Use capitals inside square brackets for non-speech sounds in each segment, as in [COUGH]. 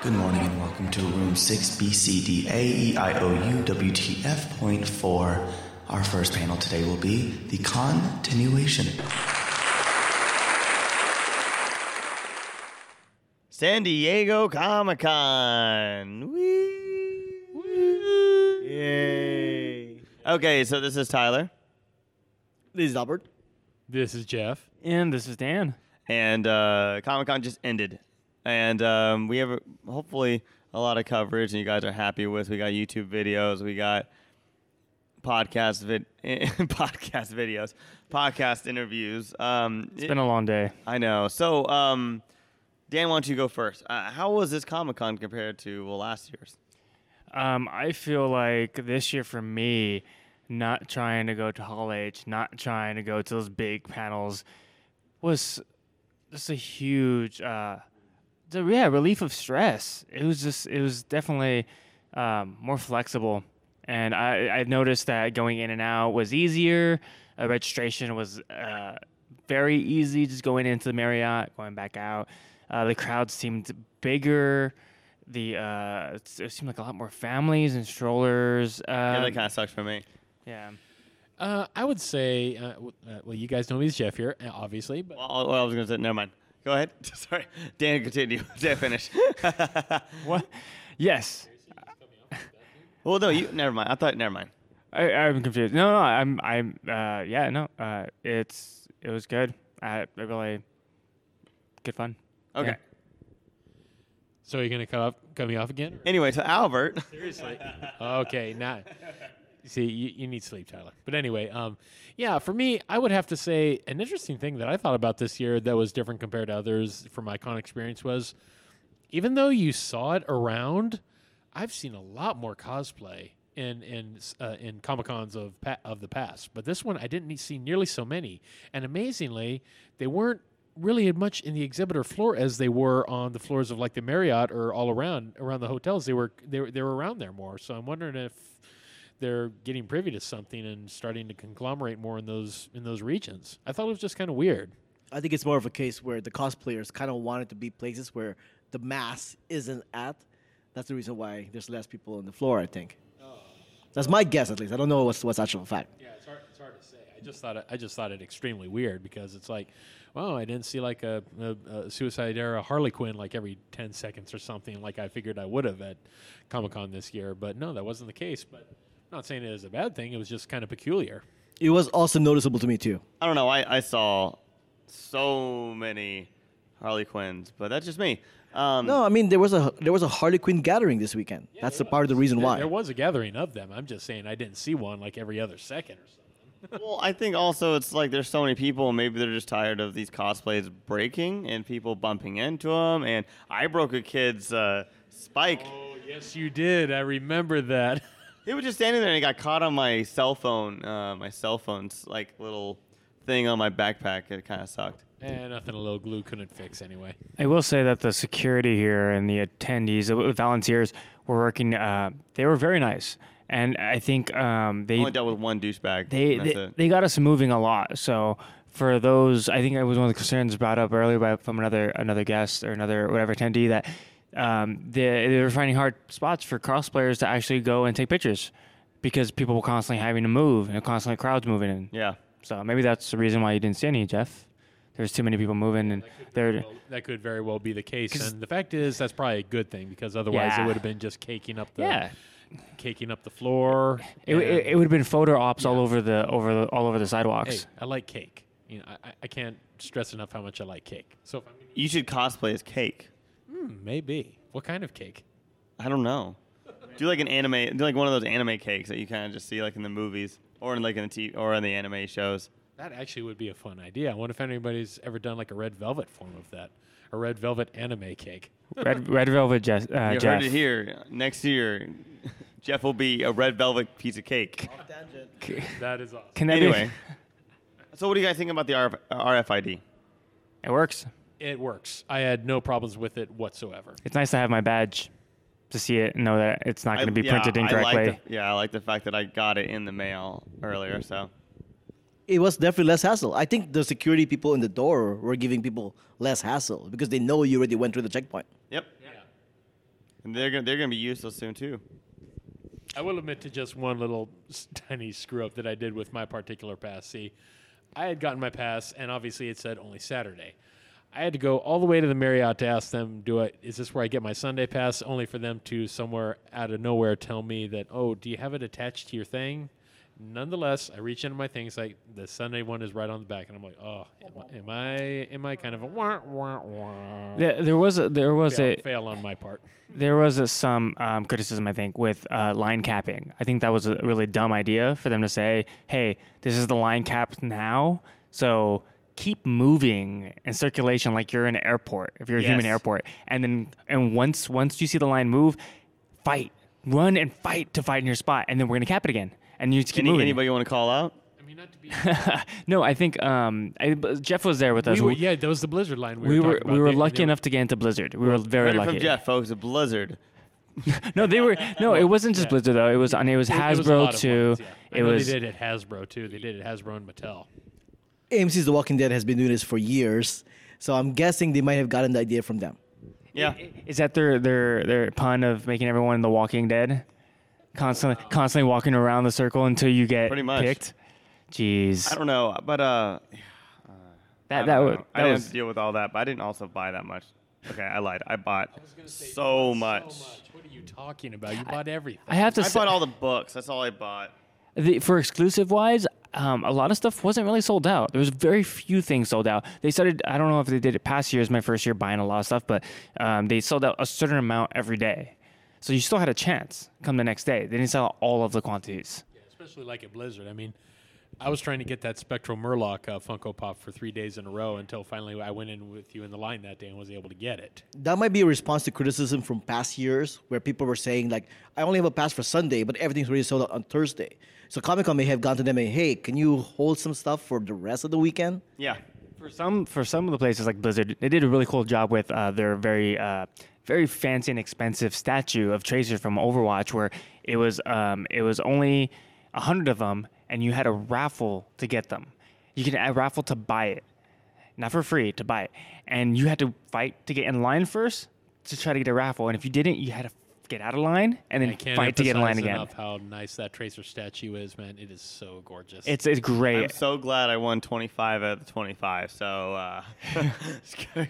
Good morning and welcome to room 6BCD AEIOU WTF point 4. Our first panel today will be the continuation. San Diego Comic Con. Yay. Okay, so this is Tyler. This is Albert. This is Jeff. And this is Dan. And uh, Comic Con just ended. And um, we have hopefully a lot of coverage, and you guys are happy with. We got YouTube videos, we got podcast vid- [LAUGHS] podcast videos, podcast interviews. Um, It's been a long day. I know. So, um, Dan, why don't you go first? Uh, how was this Comic Con compared to well last year's? Um, I feel like this year for me, not trying to go to Hall H, not trying to go to those big panels, was just a huge, uh, the, yeah, relief of stress. It was just, it was definitely um, more flexible, and I, I noticed that going in and out was easier. Uh, registration was uh, very easy, just going into the Marriott, going back out. Uh, the crowd seemed bigger. The uh, it it seemed like a lot more families and strollers. Uh, yeah, that kind of sucks for me. yeah. Uh, I would say, uh, w- uh, well, you guys know me as Jeff here, uh, obviously, but Well, well, I was going to say, never mind. Go ahead. [LAUGHS] Sorry. Dan, continue. [LAUGHS] Dan, finish. [LAUGHS] What? Yes. well, no, you, never mind. I thought, never mind. I, I'm confused. No, no, I'm, I'm, uh, yeah, no, uh, it's, it was good. I, I really, good fun. Okay. Yeah. so you're gonna cut off, cut me off again? Anyway, so Albert. Seriously? okay, now, see, you, you need sleep, Tyler. But anyway, um, yeah, for me, I would have to say an interesting thing that I thought about this year that was different compared to others from my con experience was, even though you saw it around, I've seen a lot more cosplay in in uh, in comic cons of pa- of the past. But this one, I didn't see nearly so many, and amazingly, they weren't really as much in the exhibitor floor as they were on the floors of like the Marriott or all around around the hotels. They were they were, they were around there more. So I'm wondering if they're getting privy to something and starting to conglomerate more in those in those regions. I thought it was just kind of weird. I think it's more of a case where the cosplayers kind of wanted to be places where the mass isn't at. That's the reason why there's less people on the floor. I think. Oh. That's my guess, at least. I don't know what's what's actual fact. Yeah, it's hard, it's hard to say. I just thought it, I just thought it extremely weird because it's like, well, I didn't see like a, a, a Suicide Era Harley Quinn like every ten seconds or something like I figured I would have at Comic Con this year. But no, that wasn't the case. But not saying it is a bad thing. It was just kind of peculiar. It was also noticeable to me too. I don't know. I, I saw so many Harley Quinns, but that's just me. Um, No, I mean there was a there was a Harley Quinn gathering this weekend. That's the part of the reason There, why. there was a gathering of them. I'm just saying I didn't see one like every other second or something. Well, I think also it's like there's so many people, and maybe they're just tired of these cosplays breaking and people bumping into them. And I broke a kid's uh, spike. Oh yes, you did. I remember that. [LAUGHS] He was just standing there, and he got caught on my cell phone. Uh, my cell phone's like little thing on my backpack. It kind of sucked. and nothing a little glue couldn't fix anyway. I will say that the security here and the attendees, the volunteers, were working. Uh, they were very nice, and I think um, they only dealt with one douchebag. they they, they got us moving a lot. So for those, I think it was one of the concerns brought up earlier by from another another guest or another whatever attendee that um, they they were finding hard spots for cosplayers to actually go and take pictures because people were constantly having to move and constantly crowds moving in. yeah. So maybe that's the reason why you didn't see any, Jeff. There's too many people moving, and they're Well, that could very well be the case. and the fact is that's probably a good thing because otherwise it would have been just caking up the yeah. caking up the floor. It, it, it would have been photo ops all over the over the, all over the sidewalks. hey, I like cake. You know, I, I- I can't stress enough how much I like cake. So if I'm You should cosplay as Cake. Hmm, maybe what kind of cake? I don't know. Do like an anime, do like one of those anime cakes that you kind of just see like in the movies or in like in the TV or in the anime shows. That actually would be a fun idea. I wonder if anybody's ever done like a red velvet form of that, a red velvet anime cake. Red, red velvet, Jeff. Uh, You Jeff. heard it here. Next year, [LAUGHS] Jeff will be a red velvet piece of cake. That is awesome. Can that Anyway, be? so what do you guys think about the RF, RFID? It works. It works. I had no problems with it whatsoever. It's nice to have my badge to see it and know that it's not going to be I- printed yeah, I incorrectly. like the, yeah, I like the fact that I got it in the mail earlier. So It was definitely less hassle. I think the security people in the door were giving people less hassle because they know you already went through the checkpoint. yep. Yeah. and they're gonna they're gonna be useless soon too. I will admit to just one little tiny screw up that I did with my particular pass. See, I had gotten my pass, and obviously it said only Saturday. I had to go all the way to the Marriott to ask them, "Do I? Is this where I get my Sunday pass?" Only for them to somewhere out of nowhere tell me that, "Oh, do you have it attached to your thing?" Nonetheless, I reach into my things like the Sunday one is right on the back, and I'm like, "Oh, am I am I, am I kind of a wah wah wah?" There, there was a, there was fail, a fail on my part. there was a, some um, criticism I think with uh, line capping. I think that was a really dumb idea for them to say, "Hey, this is the line cap now, so keep moving in circulation like you're in an airport, if you're a human airport, and then and once once you see the line move, fight, run and fight to fight in your spot, and then we're gonna cap it again, and you just keep Any, moving." anybody want to call out? I mean, not to be. [LAUGHS] no, I think um, I, Jeff was there with us. we were, yeah, that was the Blizzard line. We, we were, were talking we were They- lucky they- enough to get into Blizzard. We were very lucky. from Jeff, folks. A blizzard. [LAUGHS] No, they were no. It wasn't just Yeah. Blizzard though. It was on. It was It- it was a Hasbro lot of too. ones, yeah. I It know was. They did it at Hasbro too. They did it at Hasbro and Mattel. AMC's The Walking Dead has been doing this for years, so I'm guessing they might have gotten the idea from them. Yeah. Is that their their their pun of making everyone in The Walking Dead constantly constantly walking around the circle until you get Pretty much. picked? Jeez, I don't know, but uh, I that don't that, know. would, I that didn't was deal with all that, but I didn't also buy that much. Okay, I lied. I bought so much. What are you talking about? You bought everything. I have to I say, bought all the books. That's all I bought. the, for exclusive wise, um, a lot of stuff wasn't really sold out. There was very few things sold out. They started. I don't know if they did it past years. My first year buying a lot of stuff, but um, they sold out a certain amount every day. So you still had a chance come the next day. They didn't sell all of the quantities. especially like at Blizzard. I mean, I was trying to get that Spectral Murloc uh, Funko Pop for three days in a row until finally I went in with you in the line that day and was able to get it. That might be a response to criticism from past years where people were saying like, I only have a pass for Sunday, but everything's already sold out on Thursday. So Comic Con may have gone to them and hey, can you hold some stuff for the rest of the weekend? Yeah. For some, for some of the places like Blizzard, they did a really cool job with uh, their very, uh, very fancy and expensive statue of Tracer from Overwatch, where it was, um, it was only a hundred of them, and you had a raffle to get them. You could a raffle to buy it, not for free to buy it, and you had to fight to get in line first to try to get a raffle, and if you didn't, you had to get out of line and I then can't fight to get in line emphasize again. enough how nice that Tracer statue is, man. It is so gorgeous. It's it's great. I'm so glad I won 25 out of the 25. So, uh, [LAUGHS]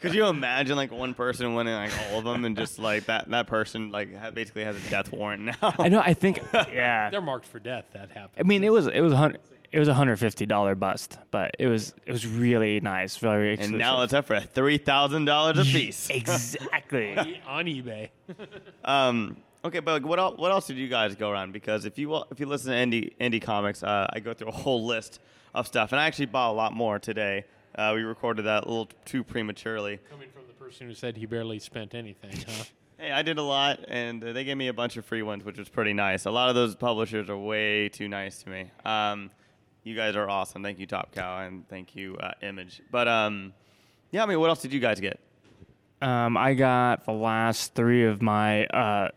could you imagine like one person winning like all of them and just like that that person like basically has a death warrant now? I know. I think [LAUGHS] yeah. They're marked for death. That happened. I mean, it was it was a hundred it was a hundred fifty dollar bust, but it was it was really nice, very And now it's up for three thousand dollars a piece. [LAUGHS] exactly. [LAUGHS] on eBay. Um, okay, but like, what else? What else did you guys go around? Because if you if you listen to indie indie comics, uh, I go through a whole list of stuff, and I actually bought a lot more today. Uh, we recorded that a little too prematurely. Coming from the person who said he barely spent anything, huh? [LAUGHS] Hey, I did a lot, and uh, they gave me a bunch of free ones, which was pretty nice. A lot of those publishers are way too nice to me. Um, you guys are awesome. Thank you, Top Cow, and thank you, uh, Image. But um, yeah, I mean, what else did you guys get? Um, I got the last three of my uh,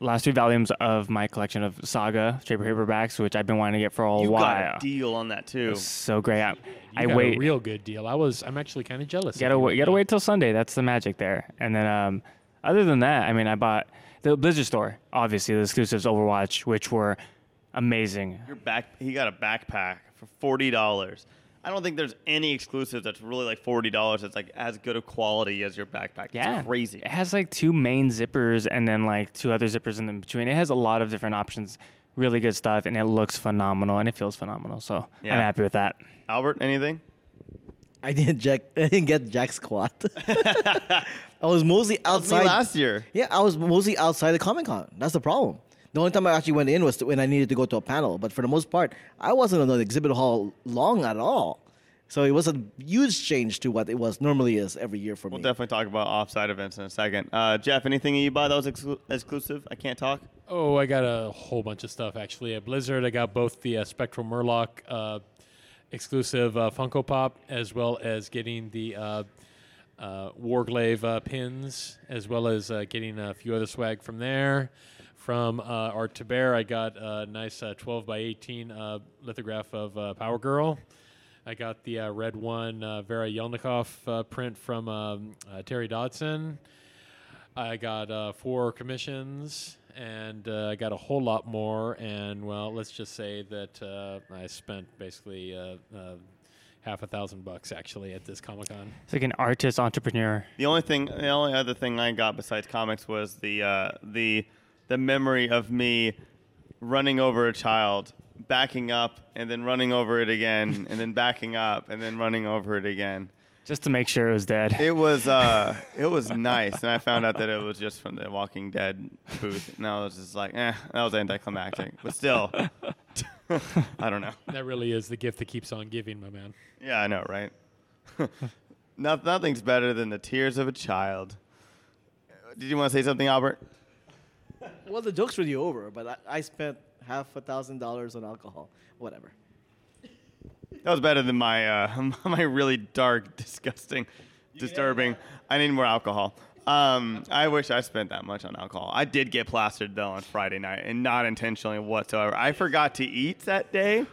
last three volumes of my collection of Saga trade paperbacks, which I've been wanting to get for a You while. got a deal on that too. so great. I, I got wait. a real good deal. I was. I'm actually kind of jealous. gotta of you wait, gotta wait till Sunday. That's the magic there. And then, um, other than that, I mean, I bought the Blizzard store. Obviously, the exclusives Overwatch, which were amazing. Your back, he got a backpack for forty dollars. I don't think there's any exclusive that's really like forty dollars. That's like as good a quality as your backpack. Yeah, it's crazy. It has like two main zippers and then like two other zippers in between. It has a lot of different options. Really good stuff, and it looks phenomenal, and it feels phenomenal. So Yeah. I'm happy with that. Albert, anything? I didn't Jack. [LAUGHS] I didn't get Jack squat. [LAUGHS] [LAUGHS] I was mostly That was outside. last year. Yeah, I was mostly outside the Comic Con. That's the problem. The only time I actually went in was when I needed to go to a panel. But for the most part, I wasn't in the exhibit hall long at all. So it was a huge change to what it was normally is every year for me. We'll definitely talk about offside events in a second. Uh, Jeff, anything you buy that was exclu- exclusive? I can't talk. Oh, I got a whole bunch of stuff actually. At Blizzard, I got both the uh, Spectral Murloc uh, exclusive uh, Funko Pop, as well as getting the uh, uh, Warglaive uh, pins, as well as uh, getting a few other swag from there. From uh, Art to Bear, I got a nice uh, 12 by 18 uh, lithograph of uh, Power Girl. I got the uh, red one, uh, Vera Yelnikoff uh, print from um, uh, Terry Dodson. I got uh, four commissions, and uh, I got a whole lot more. And well, let's just say that uh, I spent basically uh, uh, half a thousand bucks actually at this Comic Con. It's like an artist entrepreneur. The only thing, the only other thing I got besides comics was the uh, the the memory of me running over a child, backing up, and then running over it again, and then backing up, and then running over it again. Just to make sure it was dead. It was uh, [LAUGHS] it was nice, and I found out that it was just from the Walking Dead booth, and I was just like, eh, that was anticlimactic, but still, [LAUGHS] I don't know. That really is the gift that keeps on giving, my man. Yeah, I know, right? [LAUGHS] no, nothing's better than the tears of a child. Did you want to say something, Albert? Well, the joke's really over, but I, I spent half a thousand dollars on alcohol. Whatever. That was better than my uh, [LAUGHS] my really dark, disgusting, disturbing. I need more alcohol. Um, I wish I spent that much on alcohol. I did get plastered though on Friday night, and not intentionally whatsoever. I forgot to eat that day,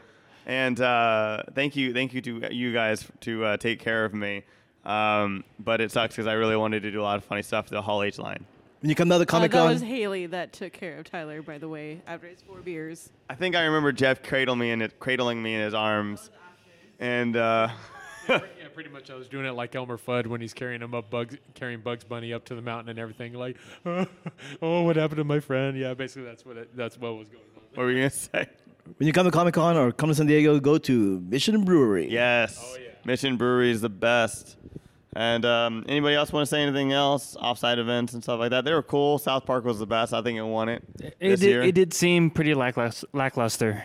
and uh, thank you, thank you to you guys to uh, take care of me. Um, but it sucks because I really wanted to do a lot of funny stuff to the Hall H line. When you come to Uh, Comic Con, that was Haley that took care of Tyler, by the way, after his four beers. I think I remember Jeff cradle me in it, cradling me in his arms, and uh, yeah, pretty much. I was doing it like Elmer Fudd when he's carrying him up, Bugs, carrying Bugs Bunny up to the mountain and everything. Like, [LAUGHS] oh, what happened to my friend? Yeah, basically that's what it, that's what was going on. what were you gonna say? when you come to Comic Con or come to San Diego, go to Mission Brewery. Yes. Oh, yeah. Mission Brewery is the best. And um, anybody else want to say anything else? Offsite events and stuff like that. They were cool. South Park was the best. I think it won it. It this did, year. it did seem pretty lacklus- lackluster.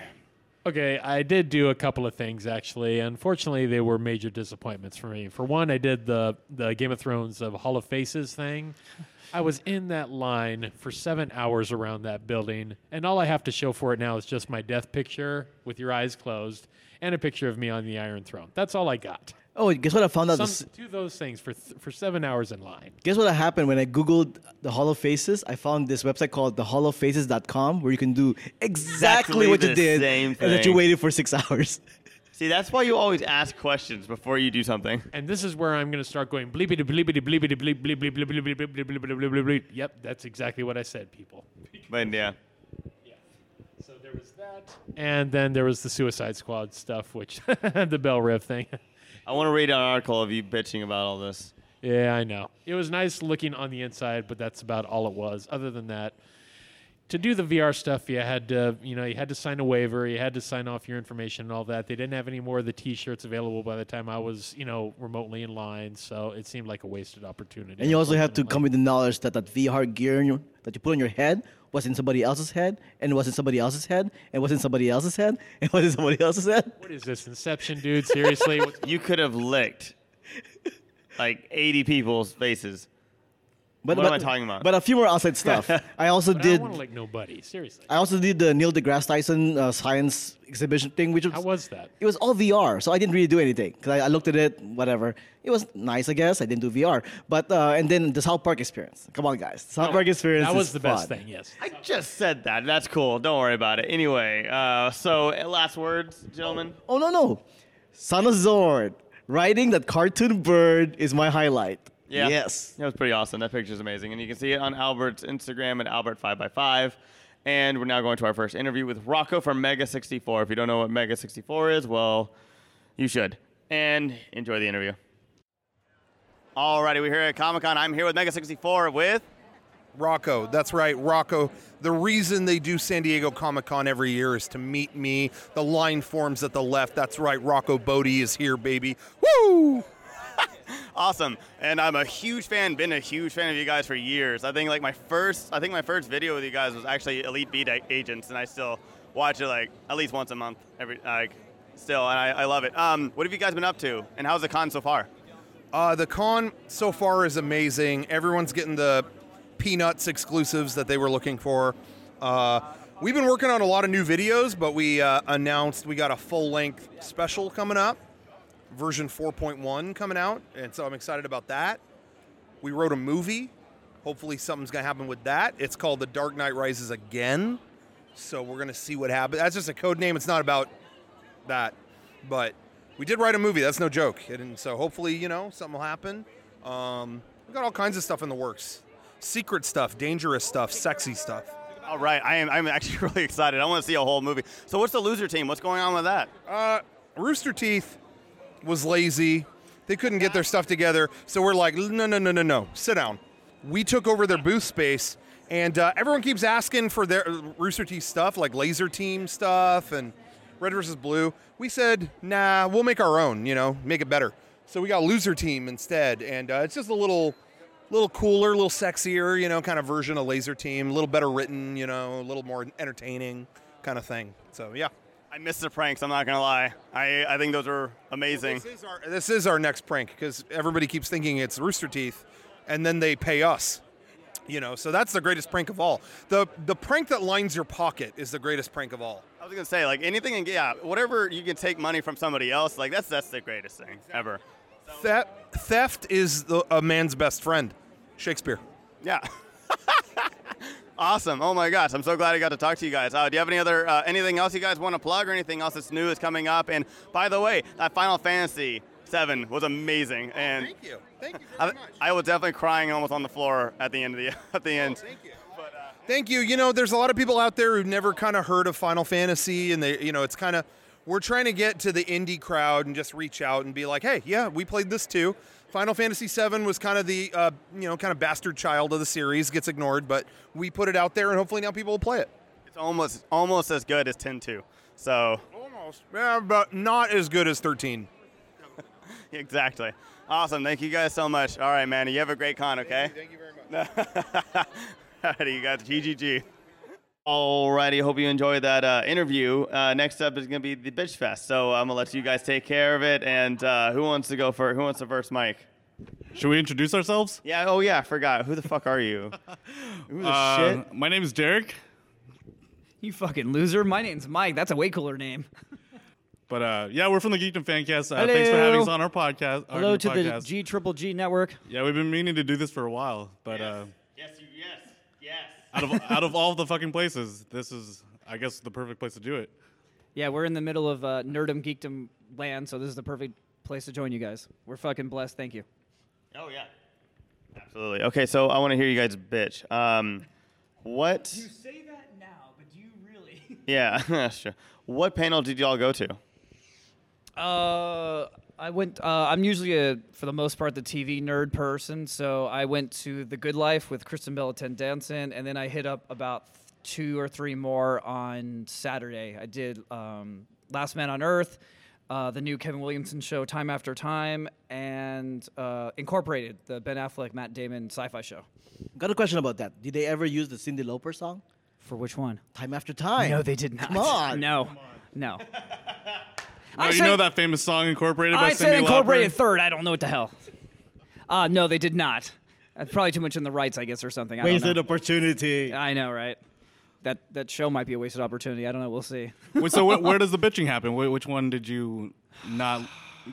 Okay, I did do a couple of things actually. Unfortunately, they were major disappointments for me. For one, I did the the Game of Thrones of Hall of Faces thing. I was in that line for seven hours around that building, and all I have to show for it now is just my death picture with your eyes closed and a picture of me on the Iron Throne. That's all I got. Oh, guess what I found out? Some, this- do those things for th- for seven hours in line. Guess what happened when I googled the Hall of Faces? I found this website called theholloffaces.com where you can do exactly, Exactly what you did same and that you waited for six hours. See, that's why you always ask questions before you do something. And this is where I'm going to start going bleepity bleepity bleepity bleep bleep bleep bleep bleep bleep bleep bleep bleep bleep bleep bleep. Yep, that's exactly what I said, people. But yeah. So there was that, and then there was the Suicide Squad stuff, which the Belle Reve thing. I want to read an article of you bitching about all this. yeah, I know. It was nice looking on the inside, but that's about all it was. Other than that, to do the VR stuff, you had to, you know, you had to sign a waiver, you had to sign off your information and all that. They didn't have any more of the T-shirts available by the time I was, you know, remotely in line, so it seemed like a wasted opportunity. And you also have to unfortunately. come with the knowledge that that VR gear in your, that you put on your head was in somebody else's head, and it was in somebody else's head, and it was in somebody else's head, [LAUGHS] and was in somebody else's head. What is this Inception, dude? Seriously? [LAUGHS] You could have licked like 80 people's faces. But, What but, am I talking about? But a few more outside [LAUGHS] stuff. I also But I did. don't want to like nobody. Seriously. I also did the Neil deGrasse Tyson uh, science exhibition thing, which was How was that? it was all VR, so I didn't really do anything because I, I looked at it, whatever. It was nice, I guess. I didn't do VR, but uh, and then the South Park experience. Come on, guys, South Park experience. That was is the best fun. thing. Yes. I just said that. That's cool. Don't worry about it. Anyway, uh, so uh, last words, gentlemen. Oh no no, Son of Zorn riding that cartoon bird is my highlight. Yeah. Yes. That was pretty awesome. That picture's amazing. And you can see it on Albert's Instagram at Albert5x5. And we're now going to our first interview with Rocco from Mega64. If you don't know what Mega64 is, well, you should. And enjoy the interview. Alrighty, we're here at Comic Con. I'm here with Mega64 with. Rocco. That's right, Rocco. The reason they do San Diego Comic Con every year is to meet me. The line forms at the left. That's right, Rocco Botte is here, baby. Woo! [LAUGHS] Awesome. And I'm a huge fan, been a huge fan of you guys for years. I think like my first I think my first video with you guys was actually Elite Beat Agents and I still watch it like at least once a month every like still and I, I love it. Um, what have you guys been up to and how's the con so far? Uh, the con so far is amazing. Everyone's getting the Peanuts exclusives that they were looking for. Uh, we've been working on a lot of new videos, but we uh, announced we got a full length special coming up, version 4.1 coming out, and so I'm excited about that. We wrote a movie. Hopefully, something's going to happen with that. It's called The Dark Knight Rises Again. So we're going to see what happens. That's just a code name. It's not about that. But we did write a movie. That's no joke. And so hopefully, you know, something will happen. Um, we got all kinds of stuff in the works. secret stuff, dangerous stuff, sexy stuff. All right, I am. I'm actually [LAUGHS] really excited. I want to see a whole movie. So, what's the loser team? What's going on with that? Uh, Rooster Teeth was lazy. They couldn't get their stuff together, so we're like, no, no, no, no, no, sit down. We took over their booth space, and uh, everyone keeps asking for their Rooster Teeth stuff, like Laser Team stuff and Red versus Blue. We said, nah, we'll make our own. You know, make it better. So we got Loser Team instead, and uh, it's just a little, little cooler, a little sexier, you know, kind of version of Laser Team, a little better written, you know, a little more entertaining, kind of thing. So yeah. I missed the pranks. I'm not gonna lie. I I think those are amazing. This is our, this is our next prank because everybody keeps thinking it's Rooster Teeth, and then they pay us. You know, so that's the greatest prank of all. The the prank that lines your pocket is the greatest prank of all. I was gonna say like anything, and yeah, whatever you can take money from somebody else, like that's that's the greatest thing ever. Theft, theft is the, a man's best friend. Shakespeare. Yeah. [LAUGHS] awesome. Oh my gosh, I'm so glad I got to talk to you guys. Uh, do you have any other uh, anything else you guys want to plug or anything else that's new is coming up? And by the way, that Final Fantasy Seven was amazing, and Thank you. Thank you I, much. I was definitely crying almost on the floor at the end of the [LAUGHS] at the end. Thank you. Thank you. You know, there's a lot of people out there who've never kind of heard of Final Fantasy, and they, you know, it's kind of we're trying to get to the indie crowd and just reach out and be like, hey, yeah, we played this too. Final Fantasy VII was kind of the, uh, you know, kind of bastard child of the series, gets ignored, but we put it out there, and hopefully now people will play it. It's almost almost as good as 10-2. So Almost, yeah, but not as good as 13. [LAUGHS] exactly. Awesome. Thank you guys so much. All right, man. You have a great con. Okay. Thank you very much. [LAUGHS] Alrighty, you guys. GGG. Alrighty, hope you enjoyed that uh, interview. Uh, next up is going to be the Bitch Fest. So I'm going to let you guys take care of it. And uh, who wants to go first? Who wants to first mic? Should we introduce ourselves? Yeah, oh yeah, I forgot. Who the fuck are you? [LAUGHS] Who the Uh, shit? My name is Derek, You fucking loser. My name's Mike. That's a way cooler name. [LAUGHS] but uh, yeah, we're from the Geekdom Fancast. Uh, thanks for having us on our podcast. our Hello new to the podcast. G Triple G network. Yeah, we've been meaning to do this for a while, but uh, Yes, you, yes, yes. Out of out of all the fucking places, this is, I guess, the perfect place to do it. Yeah, we're in the middle of uh, nerdum geekdom land, so this is the perfect place to join you guys. We're fucking blessed. Thank you. Oh yeah. Absolutely. Okay, so I want to hear you guys bitch. Um, what? You say that now, but do you really? Yeah, [LAUGHS] sure. What panel did y'all go to? Uh, I went. Uh, I'm usually a, for the most part, the TV nerd person. So I went to The Good Life with Kristen Bell and Danson, and then I hit up about two or three more on Saturday. I did um, Last Man on Earth, uh, the new Kevin Williamson show, Time After Time, and uh, Incorporated, the Ben Affleck, Matt Damon sci-fi show. Got a question about that. Did they ever use the Cyndi Lauper song? For which one? Time after time. No, they did not. Come on. No, no. Oh, you know that famous song incorporated by I Cyndi said incorporated Lauper? third. I don't know what the hell. Uh, no, they did not. That's probably too much in the rights, I guess, or something. I don't Wasted know. opportunity. I know, right? That that show might be a wasted opportunity. I don't know. We'll see. Wait, so wh- where does the [LAUGHS] bitching happen? Wh- which one did you not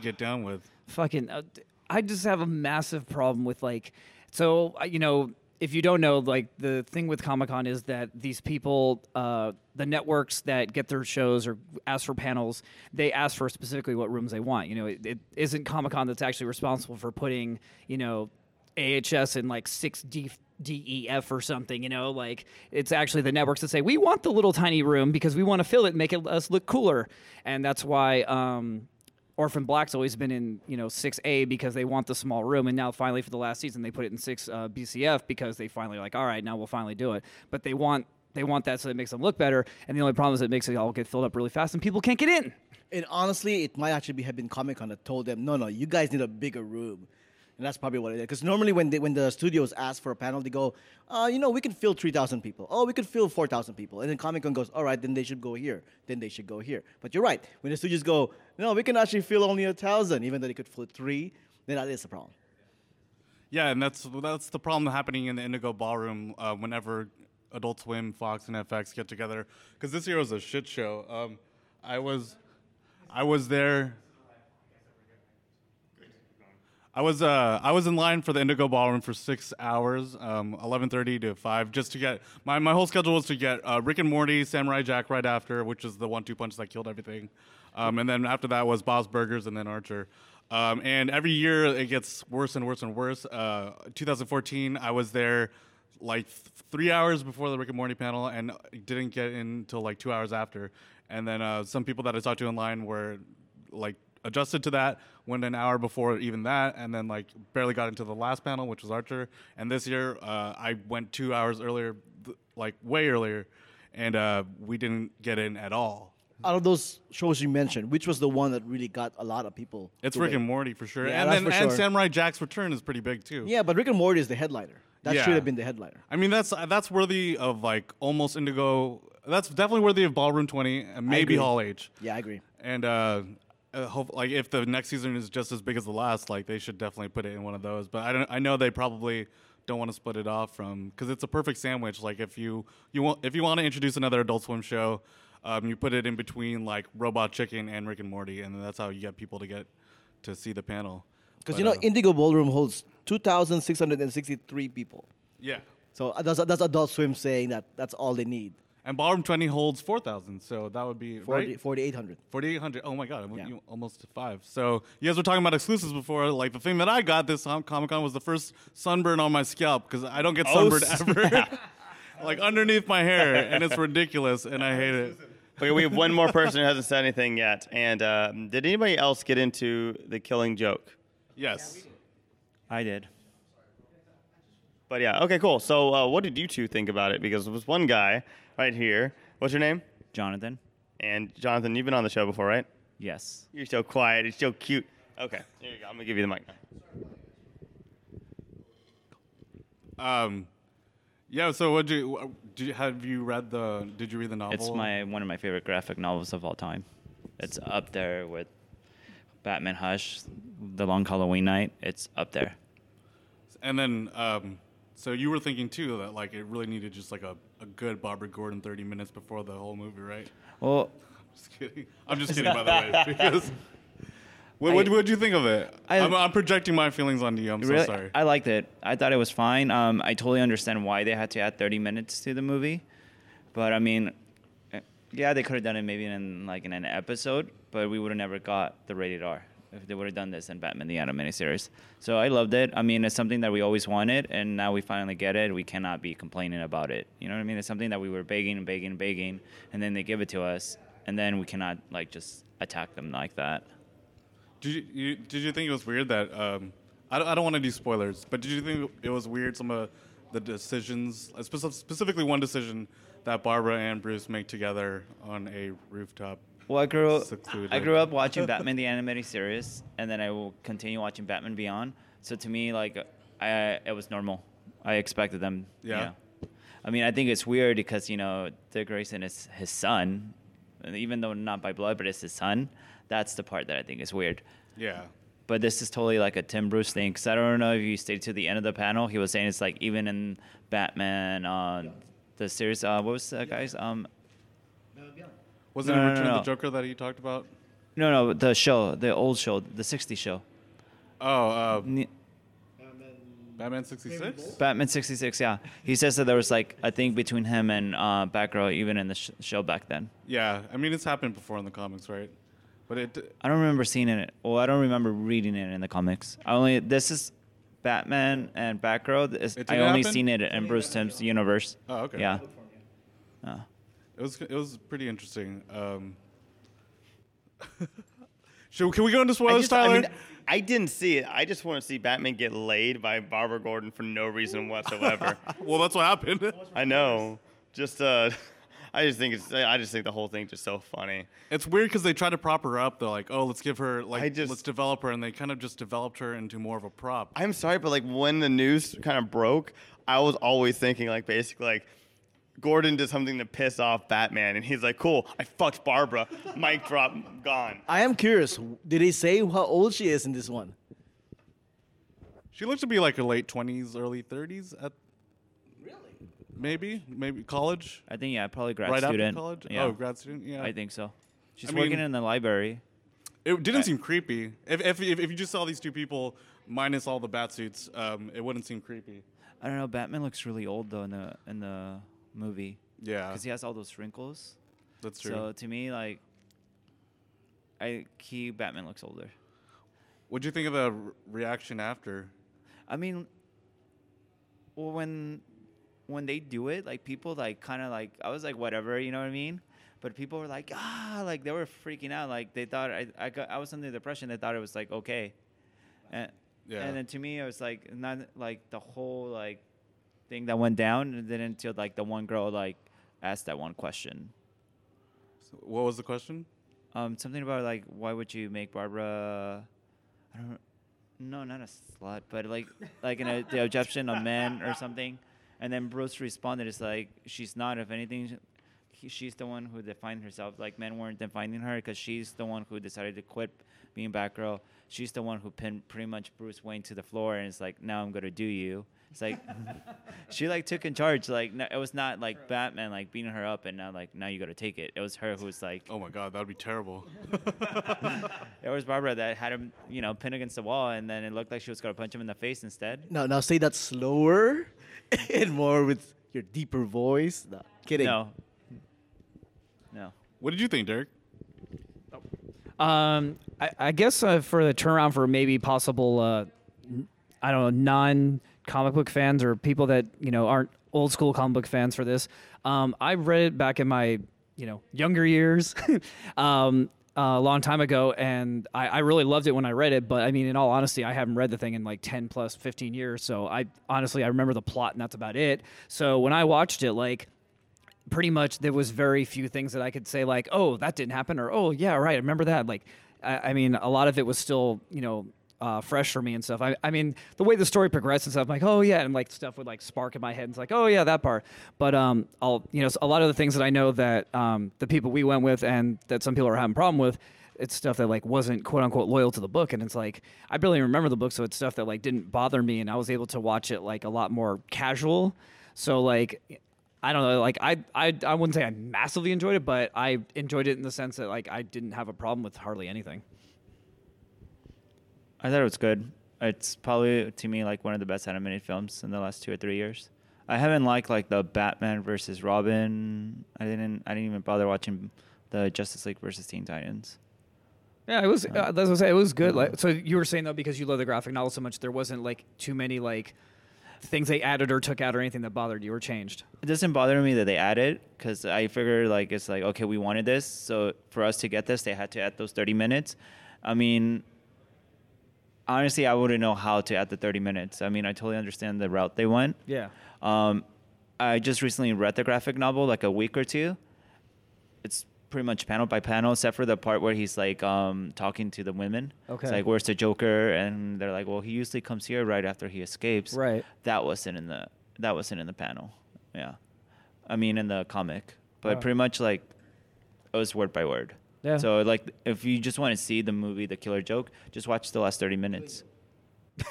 get down with? Fucking, uh, d- I just have a massive problem with like, so uh, you know, if you don't know, like the thing with Comic Con is that these people, uh, the networks that get their shows or ask for panels, they ask for specifically what rooms they want. You know, it, it isn't Comic Con that's actually responsible for putting, you know, AHS in like six D. DEF or something, you know, like it's actually the networks that say we want the little tiny room because we want to fill it, and make it us look cooler, and that's why um, Orphan Black's always been in you know six A because they want the small room, and now finally for the last season they put it in six uh, BCF because they finally like all right now we'll finally do it, but they want they want that so it makes them look better, and the only problem is it makes it all get filled up really fast and people can't get in. And honestly, it might actually be, have been Comic Con that told them, no, no, you guys need a bigger room. And that's probably what it is. Because normally when they, when the studios ask for a panel, they go, uh, you know, we can fill 3,000 people. Oh, we could fill 4,000 people. And then Comic Con goes, all right, then they should go here. Then they should go here. But you're right. When the studios go, no, we can actually fill only a 1,000, even though they could fill three, then that is a problem. Yeah, and that's that's the problem happening in the Indigo Ballroom uh, whenever Adult Swim, Fox, and FX get together. Because this year was a shit show. Um, I was, I was there. I was uh, I was in line for the Indigo Ballroom for six hours, um, 11:30 to five, just to get my, my whole schedule was to get uh, Rick and Morty, Samurai Jack right after, which is the one-two punch that killed everything, um, and then after that was Bob's Burgers and then Archer. Um, and every year it gets worse and worse and worse. Uh, 2014, I was there like th- three hours before the Rick and Morty panel, and didn't get in until like two hours after. And then uh, some people that I talked to online were like adjusted to that, went an hour before even that, and then like barely got into the last panel, which was Archer. And this year, uh, I went two hours earlier, th- like way earlier, and uh, we didn't get in at all. Out of those shows you mentioned, which was the one that really got a lot of people? It's Rick wait? and Morty for sure, Yeah, and then and sure. Samurai Jack's return is pretty big too. Yeah, but Rick and Morty is the headliner. That Yeah. should have been the headliner. I mean, that's that's worthy of like almost Indigo. That's definitely worthy of Ballroom Twenty and maybe. Hall H. Yeah, I agree. And uh, uh, hope, like if the next season is just as big as the last, like they should definitely put it in one of those. But I don't. I know they probably don't want to split it off from because it's a perfect sandwich. Like if you you want if you want to introduce another Adult Swim show, um, you put it in between like Robot Chicken and Rick and Morty, and that's how you get people to get to see the panel. Because you know, uh, Indigo Ballroom holds 2,663 people. yeah. So uh, that's, that's Adult Swim saying that that's all they need. And Ballroom 20 holds 4,000, so that would be 40, right? 4,800. 4,800. Oh my God, I'm Yeah. you- almost to five. So you guys were talking about exclusives before. Like the thing that I got this Comic Con was the first sunburn on my scalp because I don't get Oh, sunburned ever. [LAUGHS] [LAUGHS] like underneath my hair, and it's ridiculous, and I hate it. Okay, we have one more person who hasn't said anything yet. And uh, did anybody else get into the Killing Joke? Yes. I did. But yeah, okay, cool. So uh, what did you two think about it? Because there was one guy right here. What's your name? Jonathan? And Jonathan, you've been on the show before, right? Yes. You're so quiet. You're so cute. Okay, here you go. I'm gonna give you the mic. Um, yeah. So what do you, uh, did you have you read the? Did you read the novel? It's my one of my favorite graphic novels of all time. It's up there with Batman Hush, The Long Halloween Night. It's up there. And then, um, so you were thinking too that like it really needed just like a, a good Barbara Gordon 30 minutes before the whole movie, right? Well, I'm Just kidding. I'm just kidding, by the way. Because [LAUGHS] what what would you think of it? I, am I'm projecting my feelings onto you. I'm really, so sorry. I liked it. I thought it was fine. Um, I totally understand why they had to add 30 minutes to the movie, but I mean, eh, yeah, they could have done it maybe in like in an episode, but we would have never got the rated R if they would have done this in Batman the Animated Series. So I loved it. I mean, it's something that we always wanted, and now we finally get it. We cannot be complaining about it. You know what I mean? It's something that we were begging and begging and begging, and then they give it to us, and then we cannot like just attack them like that. Did you, you did you think it was weird that um, I don't, I don't want to do spoilers, but did you think it was weird some of the decisions, uh, specifically one decision that Barbara and Bruce make together on a rooftop? Well, I grew up. secluded? I grew up watching Batman the animated series, and then I will continue watching Batman Beyond. So to me, like, I it was normal. I expected them. Yeah. You know. I mean, I think it's weird because you know Dick Grayson is his son, and even though not by blood, but it's his son. That's the part that I think is weird. Yeah. But this is totally like a Tim Bruce thing. Because I don't know if you stayed to the end of the panel. He was saying it's like even in Batman, uh, the series. Uh, what was that guy's? Um, Was No, it no, Return of no. the Joker that he talked about? no, no, the show, the old show, the '60s show. Oh, uh, Batman 66? Batman 66, yeah. He says that there was like a thing between him and uh, Batgirl even in the sh- show back then. Yeah, I mean, it's happened before in the comics, right? But it, I don't remember seeing it. Well, I don't remember reading it in the comics. I only this is Batman and Batgirl. This, It I only happen? seen it in Bruce Timm's universe. Oh, okay. Yeah. Uh, it was it was pretty interesting. Um, [LAUGHS] should, can we go into I, spoilers, just, I, Tyler? mean, I didn't see it. I just want to see Batman get laid by Barbara Gordon for no reason whatsoever. [LAUGHS] well, that's what happened. I know. Just uh, [LAUGHS] I just think it's. I just think the whole thing just so funny. It's weird because they try to prop her up. They're like, "Oh, let's give her like, just- let's develop her," and they kind of just developed her into more of a prop. I'm sorry, but like when the news kind of broke, I was always thinking like basically like Gordon did something to piss off Batman, and he's like, "Cool, I fucked Barbara." Mic drop, gone. I am curious. Did they say how old she is in this one? She looks to be like her late twenties, early thirties. At really, maybe, maybe college. I think yeah, probably grad right student. after college. Yeah. Oh, grad student. Yeah, I think so. She's I working mean- in the library. It didn't seem creepy. If, if, if, if you just saw these two people minus all the bat suits, um, it wouldn't seem creepy. I don't know. Batman looks really old though in the in the movie. Yeah. Because he has all those wrinkles. That's true. So to me, like, I key Batman looks older. What'd you think of the re- reaction after? I mean, well, when when they do it, like people like kind of like I was like whatever, you know what I mean? But people were like ah, like they were freaking out, like they thought I I, got, I was under the impression they thought it was like okay, and Yeah. and then to me it was like not like the whole like thing that went down, and then until like the one girl like asked that one question. What was the question? Um, something about like why would you make Barbara? I don't. No, not a slut, but like like in a, the objection of men or something. And then Bruce responded, "It's like she's not. If anything, he, she's the one who defined herself. Like men weren't defining her because she's the one who decided to quit being Batgirl. She's the one who pinned pretty much Bruce Wayne to the floor, and it's like now I'm gonna do you. It's like [LAUGHS] she like took in charge. Like no, it was not like Batman like beating her up, and now like now you gotta take it. It was her who was like, Oh my god, that would be terrible. [LAUGHS] it was Barbara that had him, you know, pinned against the wall, and then it looked like she was gonna punch him in the face instead. Now, now say that slower [LAUGHS] and more with your deeper voice. No, kidding. No. No. What did you think, Derek? Um, I, I guess uh, for the turnaround for maybe possible, uh, n- I don't know, non comic book fans or people that you know aren't old school comic book fans for this. Um, I read it back in my you know younger years, [LAUGHS] um, a long time ago, and I, I really loved it when I read it. But I mean, in all honesty, I haven't read the thing in like ten plus fifteen years. So I honestly I remember the plot and that's about it. So when I watched it, like pretty much there was very few things that I could say like, oh, that didn't happen, or oh, yeah, right, I remember that. Like, I, I mean, a lot of it was still, you know, uh, fresh for me and stuff. I, I mean, the way the story progressed and stuff, I'm like, oh yeah, and like stuff would like spark in my head. And it's like, oh yeah, that part. But um, I'll, you know, a lot of the things that I know that um, the people we went with and that some people are having a problem with. It's stuff that like wasn't quote unquote loyal to the book, and it's like I barely remember the book, so it's stuff that like didn't bother me, and I was able to watch it like a lot more casual. So like I don't know, like I, I I wouldn't say I massively enjoyed it, but I enjoyed it in the sense that like I didn't have a problem with hardly anything. I thought it was good. It's probably to me like one of the best animated films in the last two or three years. I haven't liked like the Batman versus Robin. I didn't. I didn't even bother watching the Justice League versus Teen Titans. Yeah, it was. Uh, that's what I say. It was good. Like, so you were saying though, because you love the graphic novel so much, there wasn't like too many like things they added or took out or anything that bothered you or changed. It doesn't bother me that they added because I figure like it's like okay, we wanted this, so for us to get this, they had to add those thirty minutes. I mean, honestly, I wouldn't know how to add the thirty minutes. I mean, I totally understand the route they went. Yeah. Um, I just recently read the graphic novel like a week or two. It's pretty much panel by panel, except for the part where he's like um, talking to the women. Okay. It's like, where's the Joker? And they're like, well, he usually comes here right after he escapes. Right. That wasn't in the that wasn't in the panel. Yeah. I mean, in the comic, but Oh. pretty much like it was word by word. Yeah. So like, if you just want to see the movie The Killer Joke, just watch the last thirty minutes. [LAUGHS]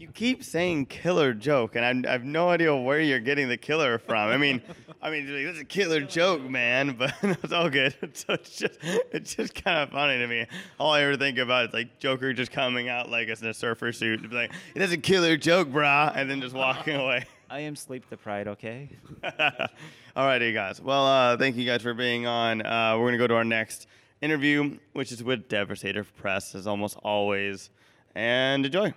You keep saying killer joke, and I, I have no idea where you're getting the killer from. I mean, [LAUGHS] I mean, like, it's a killer joke, man, [LAUGHS] but it's all good. So it's just, it's just kind of funny to me. All I ever think about is like Joker just coming out like it's in a surfer suit, and be like, "It's a killer joke, brah," and then just walking away. I am sleep deprived. Okay. [LAUGHS] [LAUGHS] All righty, guys. Well, uh, thank you guys for being on. Uh, we're gonna go to our next interview, which is with Devastator Press, as almost always, and enjoy.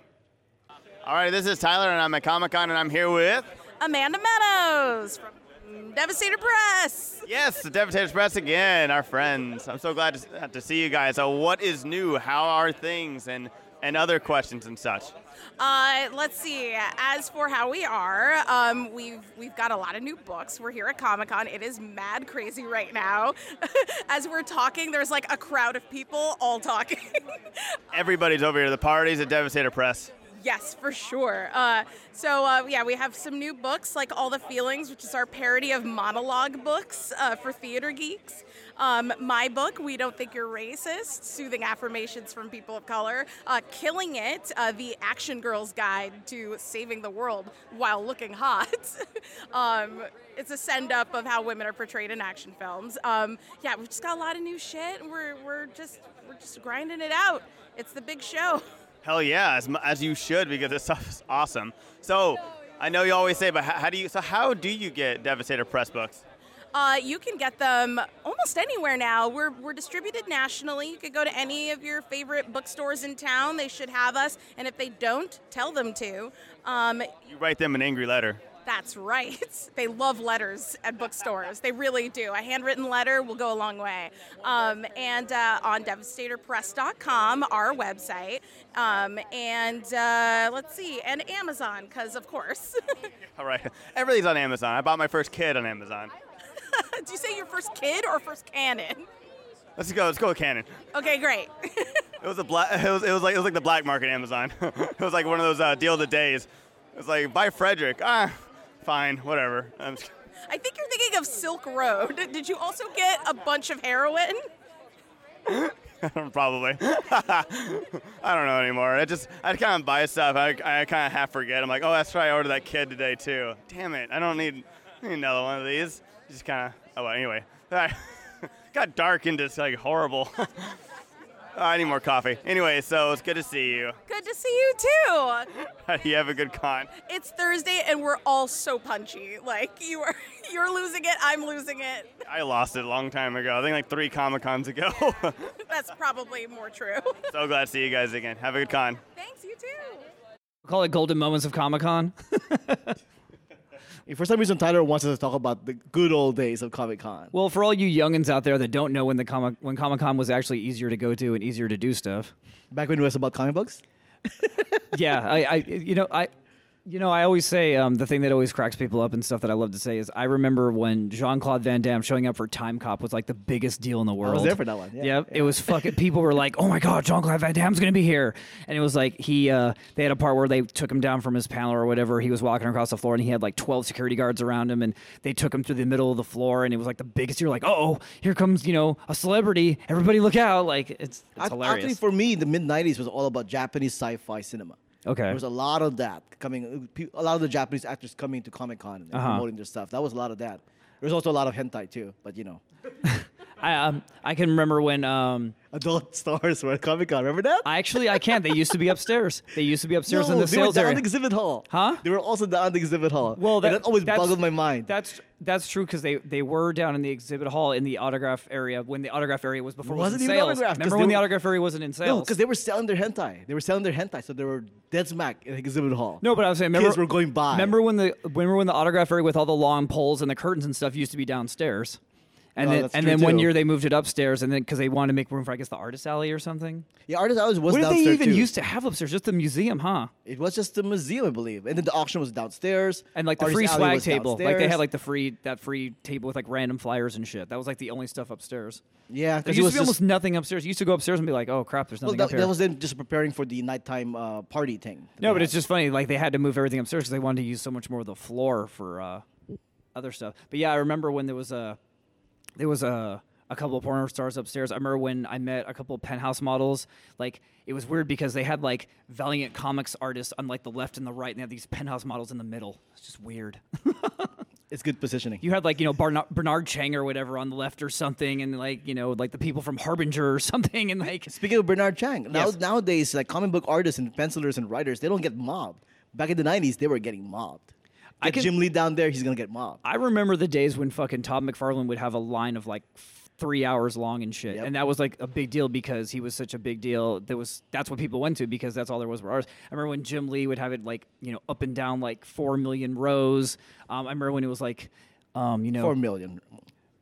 All right, this is Tyler, and I'm at Comic Con, and I'm here with. Amanda Meadows from Devastator Press. Yes, the Devastator Press again, our friends. I'm so glad to, to see you guys. So, what is new? How are things? And and other questions and such. Uh, let's see. As for how we are, um, we've we've got a lot of new books. We're here at Comic Con. It is mad crazy right now. [LAUGHS] As we're talking, there's like a crowd of people all talking. [LAUGHS] Everybody's over here. The party's at Devastator Press. Yes, for sure. Uh, so uh, yeah, we have some new books like All the Feelings, which is our parody of monologue books uh, for theater geeks. Um, my book, We Don't Think You're Racist: Soothing Affirmations from People of Color. Uh, Killing It: uh, The Action Girl's Guide to Saving the World While Looking Hot. [LAUGHS] um, it's a send up of how women are portrayed in action films. Um, yeah, we've just got a lot of new shit, and we're we're just we're just grinding it out. It's the big show. [LAUGHS] Hell yeah, as, as you should because this stuff is awesome. So, I know you always say, but how, how do you? So, how do you get Devastator Press books? Uh, you can get them almost anywhere now. We're, we're distributed nationally. You could go to any of your favorite bookstores in town. They should have us. And if they don't, tell them to. Um, You write them an angry letter. That's right. [LAUGHS] They love letters at bookstores. They really do. A handwritten letter will go a long way. Um, and uh, on DevastatorPress.com, our website, um, and uh, let's see, and Amazon, because of course. [LAUGHS] All right. Everything's on Amazon. I bought my first kid on Amazon. [LAUGHS] Did you say your first kid or first canon? Let's go. Let's go with Canon. Okay, great. It was a black. It was, it was like it was like the black market Amazon. it was like one of those uh, deal of the days. It was like buy Frederick. Ah, fine, whatever. I'm just- I think you're thinking of Silk Road. Did you also get a bunch of heroin? [LAUGHS] Probably. [LAUGHS] I don't know anymore. I just I kind of buy stuff. I, I kind of half forget. I'm like, oh, that's right. I ordered that kid today too. Damn it. I don't need, I need another one of these. Just kind of. Oh well. Anyway, [LAUGHS] got dark into like horrible. Uh, I need more coffee. Anyway, so it's good to see you. Good to see you too. [LAUGHS] you have a good con. It's Thursday and we're all so punchy. Like you are [LAUGHS] you're losing it, I'm losing it. I lost it a long time ago. I think like three Comic Cons ago. [LAUGHS] That's probably more true. so glad to see you guys again. Have a good con. Thanks, you too. Call it golden moments of Comic Con. For some reason, Tyler wants us to talk about the good old days of Comic Con. well, for all you youngins out there that don't know when the comic when Comic Con was actually easier to go to and easier to do stuff. Back when it was about comic books? [LAUGHS] yeah, I, I, you know, I, you know, I always say um, the thing that always cracks people up and stuff that I love to say is I remember when Jean Claude Van Damme showing up for Time Cop was like the biggest deal in the world. I was there for that one, yeah. Yep, it was fucking. People were like, "Oh my god, Jean Claude Van Damme's gonna be here," and it was like he. Uh, they had a part where they took him down from his panel or whatever. He was walking across the floor and he had like twelve security guards around him, and they took him through the middle of the floor, and it was like the biggest. You're like, "Oh, here comes you know a celebrity! Everybody look out!" Like it's it's Act- hilarious. Actually, for me, the mid '90s was all about Japanese sci-fi cinema. Okay. there was a lot of that coming. A lot of the Japanese actors coming to Comic Con and Uh-huh. promoting their stuff. That was a lot of that. There was also a lot of hentai too, but you know, [LAUGHS] I um I can remember when um adult stars were at Comic Con. Remember that? I actually I can't. They used to be upstairs. They used to be upstairs no, in the they were down area. exhibit hall. Huh? They were also down in the exhibit hall. Well, that, that always boggled my mind. That's that's true because they they were down in the exhibit hall in the autograph area when the autograph area was before it was Wasn't in even sales. autograph, Remember when the autograph area wasn't in sales? no, because they were selling their hentai. They were selling their hentai, so they were dead smack in the exhibit hall. No, but I was saying, remember, kids were going by. Remember when the remember when the autograph area with all the long poles and the curtains and stuff used to be downstairs, and Oh, then that's and true then one too. year they moved it upstairs, and then because they wanted to make room for I guess the artist alley or something. Yeah, artist hours was what did they even too. used to have upstairs? Just the museum, huh? It was just the museum, I believe, and then the auction was downstairs. And like the Artist free alley swag was table, like they downstairs. had like the free that free table with like random flyers and shit. That was like the only stuff upstairs. yeah, There because used it to was be just, almost nothing upstairs. You used to go upstairs and be like, "Oh crap, there's well, nothing that, up here." that was them just preparing for the nighttime uh, party thing. that no, they but had. it's just funny. Like they had to move everything upstairs because they wanted to use so much more of the floor for uh, other stuff. But yeah, I remember when there was a there was a a couple of porn stars upstairs. I remember when I met a couple of penthouse models. Like it was weird because they had like Valiant Comics artists on like the left and the right, and they had these penthouse models in the middle. It's just weird. [LAUGHS] it's good positioning. You had like you know Barna- Bernard Chang or whatever on the left or something, and like you know like the people from Harbinger or [LAUGHS] something, and like Speaking of Bernard Chang, now Yes. nowadays like comic book artists and pencilers and writers, they don't get mobbed. Back in the '90s, they were getting mobbed. I can- Jim Lee down there, he's gonna get mobbed. I remember the days when fucking Todd McFarlane would have a line of like three hours long and shit, Yep. and that was like a big deal because he was such a big deal. That was that's what people went to because that's all there was were ours. I remember when Jim Lee would have it like you know up and down like four million rows. Um, I remember when it was like, um, you know, Four million.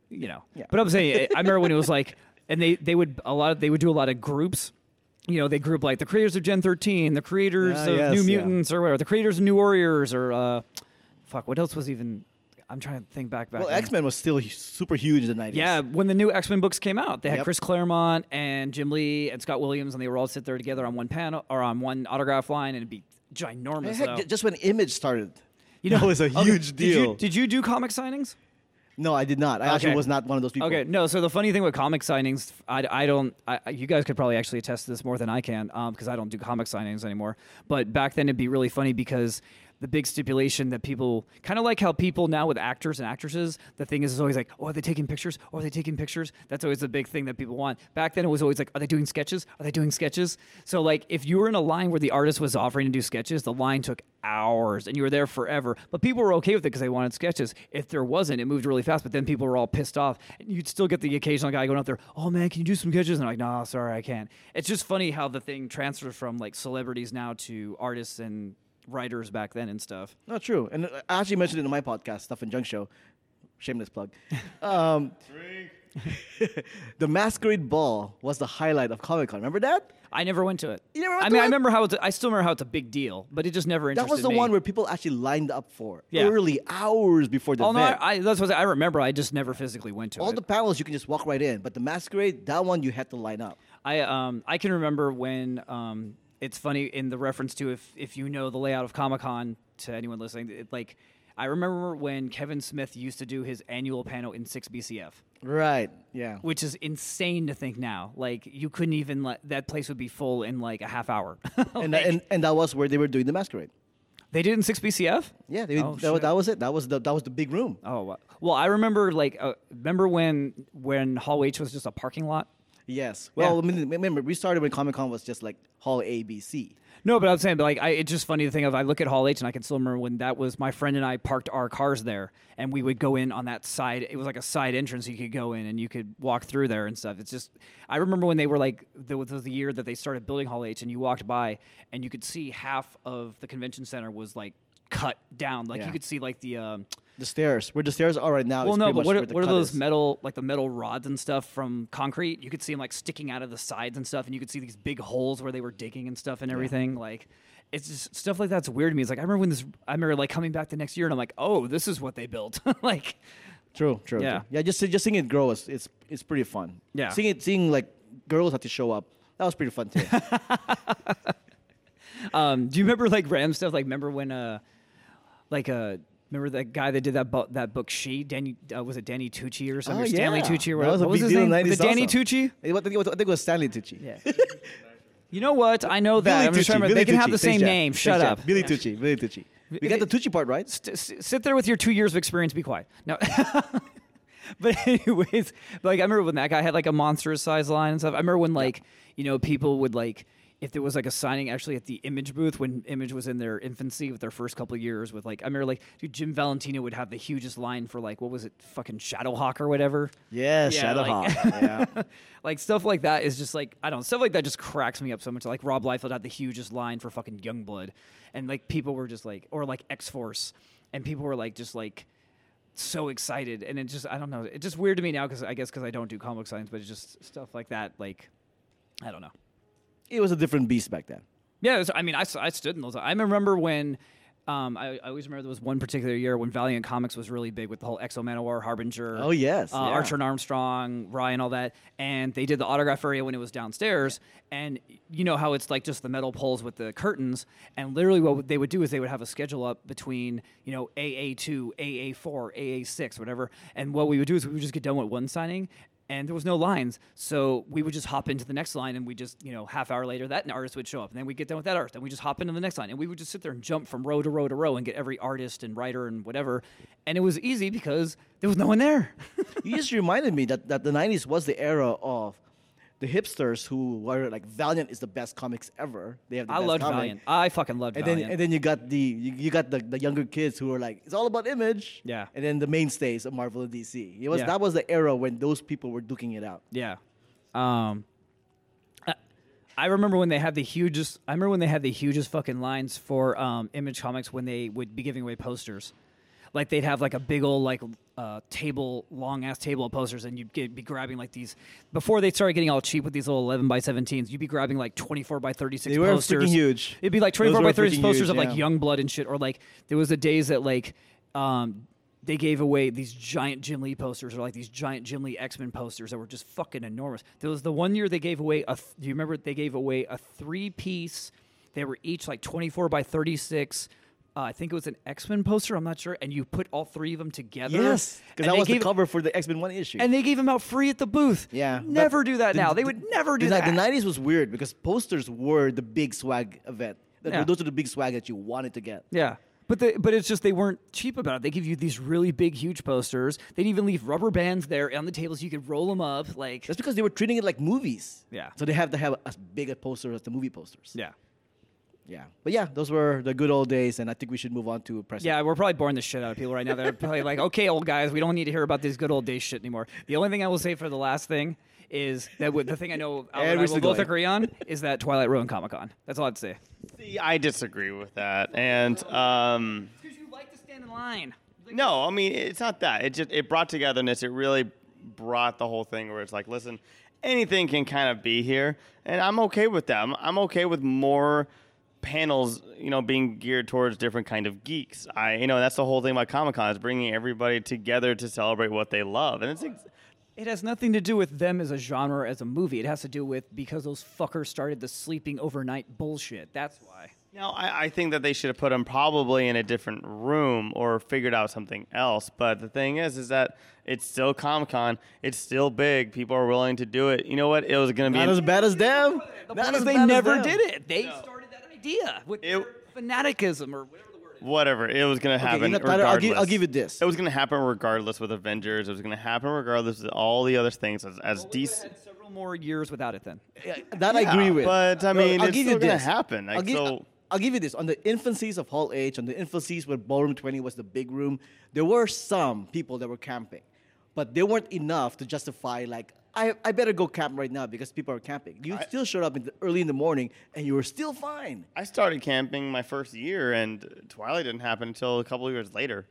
you know. Yeah. But I'm saying, I remember when it was like, and they they would a lot of they would do a lot of groups. You know, they group like the creators of Gen 13, the creators Ah, of yes, New yeah. Mutants, or whatever, the creators of New Warriors, or uh, fuck, what else was even? I'm trying to think back back. Well. X Men was still hu- super huge in the '90s. Yeah, when the new X Men books came out, they had Yep. Chris Claremont and Jim Lee and Scott Williams, and they were all sit there together on one panel or on one autograph line, and it'd be ginormous. Heck, though. just when Image started, you know, [LAUGHS] that was a huge did you- deal. Did you, do comic signings? no, I did not. I actually Okay. was not one of those people. Okay, no. So the funny thing with comic signings, I, I don't. I, I- you guys could probably actually attest to this more than I can, um, because I don't do comic signings anymore. But back then, it'd be really funny because the big stipulation that people kind of like how people now with actors and actresses, the thing is, is always like, oh, are they taking pictures? Oh, are they taking pictures? That's always the big thing that people want. Back then, it was always like, are they doing sketches? Are they doing sketches? So like, if you were in a line where the artist was offering to do sketches, the line took hours and you were there forever. But people were okay with it because they wanted sketches. If there wasn't, it moved really fast. But then people were all pissed off. And you'd still get the occasional guy going up there, oh man, can you do some sketches? And I'm like, no, sorry, I can't. It's just funny how the thing transfers from like celebrities now to artists and writers back then and stuff. Not true. And I actually mentioned it in my podcast, Stuff and Junk Show. Shameless plug. [LAUGHS] Um, [LAUGHS] the Masquerade Ball was the highlight of Comic Con. Remember that? I never went to it. You never went I to mean, I remember how it's, I still remember how it's a big deal, but it just never interested me. That was the me. one where people actually lined up for Yeah. early hours before the Oh no, event. I, I, that's what I remember. I just never physically went to All it. All the panels you can just walk right in, but the Masquerade, that one you had to line up. I um I can remember when um it's funny in the reference to if if you know the layout of Comic Con to anyone listening, it, like I remember when Kevin Smith used to do his annual panel in six BCF. Right. Yeah. Which is insane to think now. Like you couldn't even let that place would be full in like a half hour. [LAUGHS] and, that, and and that was where they were doing the Masquerade. They did in six BCF. Yeah, they, Oh, that, was- that was it. That was the that was the big room. Oh well, I remember like uh, remember when when Hall H was just a parking lot. Yes. Well, I mean, remember we started when Comic Con was just like Hall A, B, C. No, but I'm saying, but like, I, it's just funny to think of. I look at Hall H, and I can still remember when that was my friend and I parked our cars there, and we would go in on that side. It was like a side entrance you could go in, and you could walk through there and stuff. It's just, I remember when they were like, was the year that they started building Hall H, and you walked by, and you could see half of the convention center was like cut down. Like Yeah. you could see like the. Um, The stairs, where the stairs are right now. well, no, but what are, what are those is. metal, like the metal rods and stuff from concrete? You could see them like sticking out of the sides and stuff, and you could see these big holes where they were digging and stuff and everything. Like, it's just stuff like that's weird to me. It's like I remember when this, I remember like coming back the next year, and I'm like, oh, this is what they built. [LAUGHS] like, True, true. Yeah. true. yeah. Just just seeing it grow is it's it's pretty fun. Yeah. seeing it, seeing like girls have to show up. That was pretty fun too. [LAUGHS] um, do you remember like random stuff? Like, remember when, uh, like, uh. Remember that guy that did that bu- that book? She Danny uh, was it Danny Tucci or something? Oh, Or Stanley yeah. Tucci or what, was what was his name? the Was it Danny. Tucci? I think I think it was Stanley Tucci. Yeah. You know what? I know that. Billy I'm just Tucci, remember they can have the same Thanks, name. Thanks, Shut Jeff. up. Billy Tucci. Billy Tucci. We got the Tucci part right. St- sit there with your two years of experience. Be quiet. No. [LAUGHS] but anyways, like I remember when that guy had like a monstrous size line and stuff. I remember when like you know people would like if there was like a signing actually at the Image booth when Image was in their infancy with their first couple of years with like I remember like dude Jim Valentino would have the hugest line for like what was it fucking Shadowhawk or whatever. Yeah, like- Shadowhawk. [LAUGHS] yeah. like stuff like that is just like I don't know stuff like that just cracks me up so much. Like Rob Liefeld had the hugest line for fucking Youngblood, and like people were just like or like X Force, and people were like just like so excited, and it just I don't know. It's just weird to me now because I guess because I don't do comic science, but it's just stuff like that. Like I don't know. It was a different beast back then. Yeah, was, I mean, I, I stood in those. I remember when. Um, I, I always remember there was one particular year when Valiant Comics was really big with the whole X-O Manowar, Harbinger. Oh, yes, uh, yeah. Archer and Armstrong, Ryan, all that, and they did the autograph area when it was downstairs. And you know how it's like just the metal poles with the curtains, and literally what they would do is they would have a schedule up between you know AA two, AA four, AA six, whatever. And what we would do is we would just get done with one signing, and there was no lines. So we would just hop into the next line, and we just, you know, half hour later, that artist would show up, and then we get done with that artist, and we just hop into the next line, and we would just sit there and jump from row to row to row and get every artist and writer and whatever, and it was easy because there was no one there. [LAUGHS] you just reminded me that, that the 90s was the era of the hipsters who were like Valiant is the best comics ever. They have the I best loved comic. Valiant. I fucking loved And Valiant. then and then you got the you, you got the, the younger kids who were like it's all about image. Yeah. And then the mainstays of Marvel and DC. It was Yeah. that was the era when those people were duking it out. Yeah. Um, I- I remember when they had the hugest. I remember when they had the hugest fucking lines for um, Image Comics when they would be giving away posters. Like they'd have like a big old like uh, table, long ass table of posters, and you'd get, be grabbing like these. Before they started getting all cheap with these little eleven by seventeens, you'd be grabbing like twenty four by thirty six They were posters. freaking huge. It'd be like twenty four by thirty six posters huge, of like yeah. young blood and shit, or like there was the days that like um, they gave away these giant Jim Lee posters or like these giant Jim Lee X Men posters that were just fucking enormous. There was the one year they gave away a. Th- do you remember they gave away a three piece? They were each like twenty four by thirty six. Uh, I think it was an X Men poster. I'm not sure. And you put all three of them together. Yes, because that was the cover for the X Men One issue. And they gave them out free at the booth. yeah, Never do that the- now. They the- would never do the, that. The '90s was weird because posters were the big swag event. Yeah. Those are the big swag that you wanted to get. Yeah. But they, but it's just they weren't cheap about it. They give you these really big, huge posters. They'd even leave rubber bands there on the tables. You could roll them up. Like That's because they were treating it like movies. Yeah. So they have to have as big a poster as the movie posters. yeah, Yeah, but yeah, those were the good old days, and I think we should move on to present. Yeah, we're probably boring the shit out of people right now. They're probably like, okay, old guys, we don't need to hear about these good old days shit anymore. The only thing I will say for the last thing is that with the thing I know Al and I we're will both going. agree on is that Twilight ruined Comic Con. That's all I'd say. See, I disagree with that, and um, Because you like to stand in line. no, I mean it's not that. It just it brought togetherness. It really brought the whole thing where it's like, listen, anything can kind of be here, and I'm okay with that. I'm, I'm okay with more panels, you know, being geared towards different kind of geeks. I, you know, that's the whole thing about Comic Con is bringing everybody together to celebrate what they love, and it's. Ex- It has nothing to do with them as a genre, as a movie. It has to do with because those fuckers started the sleeping overnight bullshit. That's why. No, I, I think that they should have put him probably in a different room or figured out something else. But the thing is, is that it's still Comic Con. It's still big. People are willing to do it. You know what? It was going to be. Not as bad as them. The Not as is they bad as never them. did it. They started that idea with It- fanaticism or whatever the word is. whatever. It was going to Okay, happen. you know, Tyler, I'll give, I'll give you this. It was going to happen regardless with Avengers. It was going to happen regardless with all the other things as, as We've DC. had several more years without it then. Yeah, That I agree with. but, I mean, I'll it's give still you gonna this. happen. Like, I'll, give, so- I'll give you this. On the infancies of Hall H, on the infancies where Ballroom 20 was the big room, there were some people that were camping, but they weren't enough to justify like. I, I better go camp right now because people are camping. You still showed up in the, early in the morning and you were still fine. I started camping my first year, and Twilight didn't happen until a couple of years later.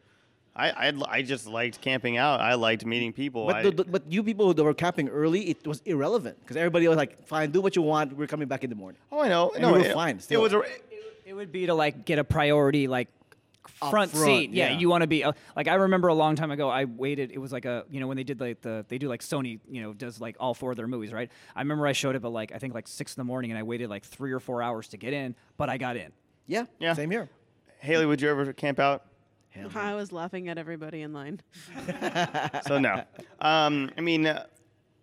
I, I, I just liked camping out. I liked meeting people. But, I, the, the- but you people that were camping early, it was irrelevant because everybody was like, fine, do what you want. We're coming back in the morning. oh, I know. and no, we were it, fine It was. A, It would be to like get a priority like Up front, front, seat. Yeah, yeah. you want to be uh, like I remember a long time ago. I waited. It was like a you know when they did like the they do like Sony you know does like all four of their movies right. I remember I showed up at like I think like six in the morning and I waited like three or four hours to get in, but I got in. Yeah, Yeah. same here. Haley, would you ever camp out? I was laughing at everybody in line. [LAUGHS] [LAUGHS] So no. Um, I mean, uh,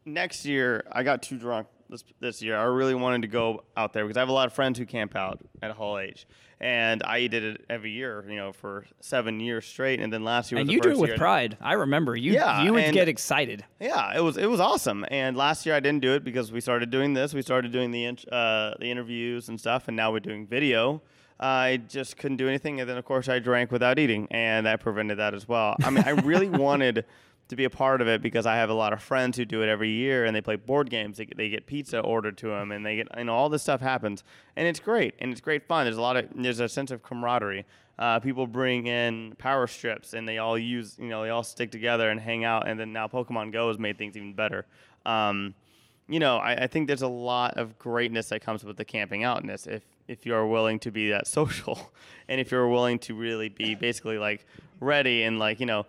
next year I got too drunk this this year. I really wanted to go out there because I have a lot of friends who camp out at Hall H, and I did it every year. You know, for seven years straight, and then last year was and you do it with year- pride. I remember you. Yeah, you would and- get excited. Yeah, it was it was awesome. And last year I didn't do it because we started doing this. We started doing the uh, the interviews and stuff, and now we're doing video. I just couldn't do anything, and then of course I drank without eating, and that prevented that as well. I mean, I really [LAUGHS] wanted to be a part of it because I have a lot of friends who do it every year, and they play board games. They, they get pizza ordered to them, and they get you know all this stuff happens, and it's great, and it's great fun. There's a lot of there's a sense of camaraderie. Uh, people bring in power strips, and they all use you know they all stick together and hang out, and then now Pokemon Go has made things even better. Um, you know, I, I think there's a lot of greatness that comes with the camping outness if if you are willing to be that [LAUGHS] social, and if you're willing to really be basically like ready and like you know,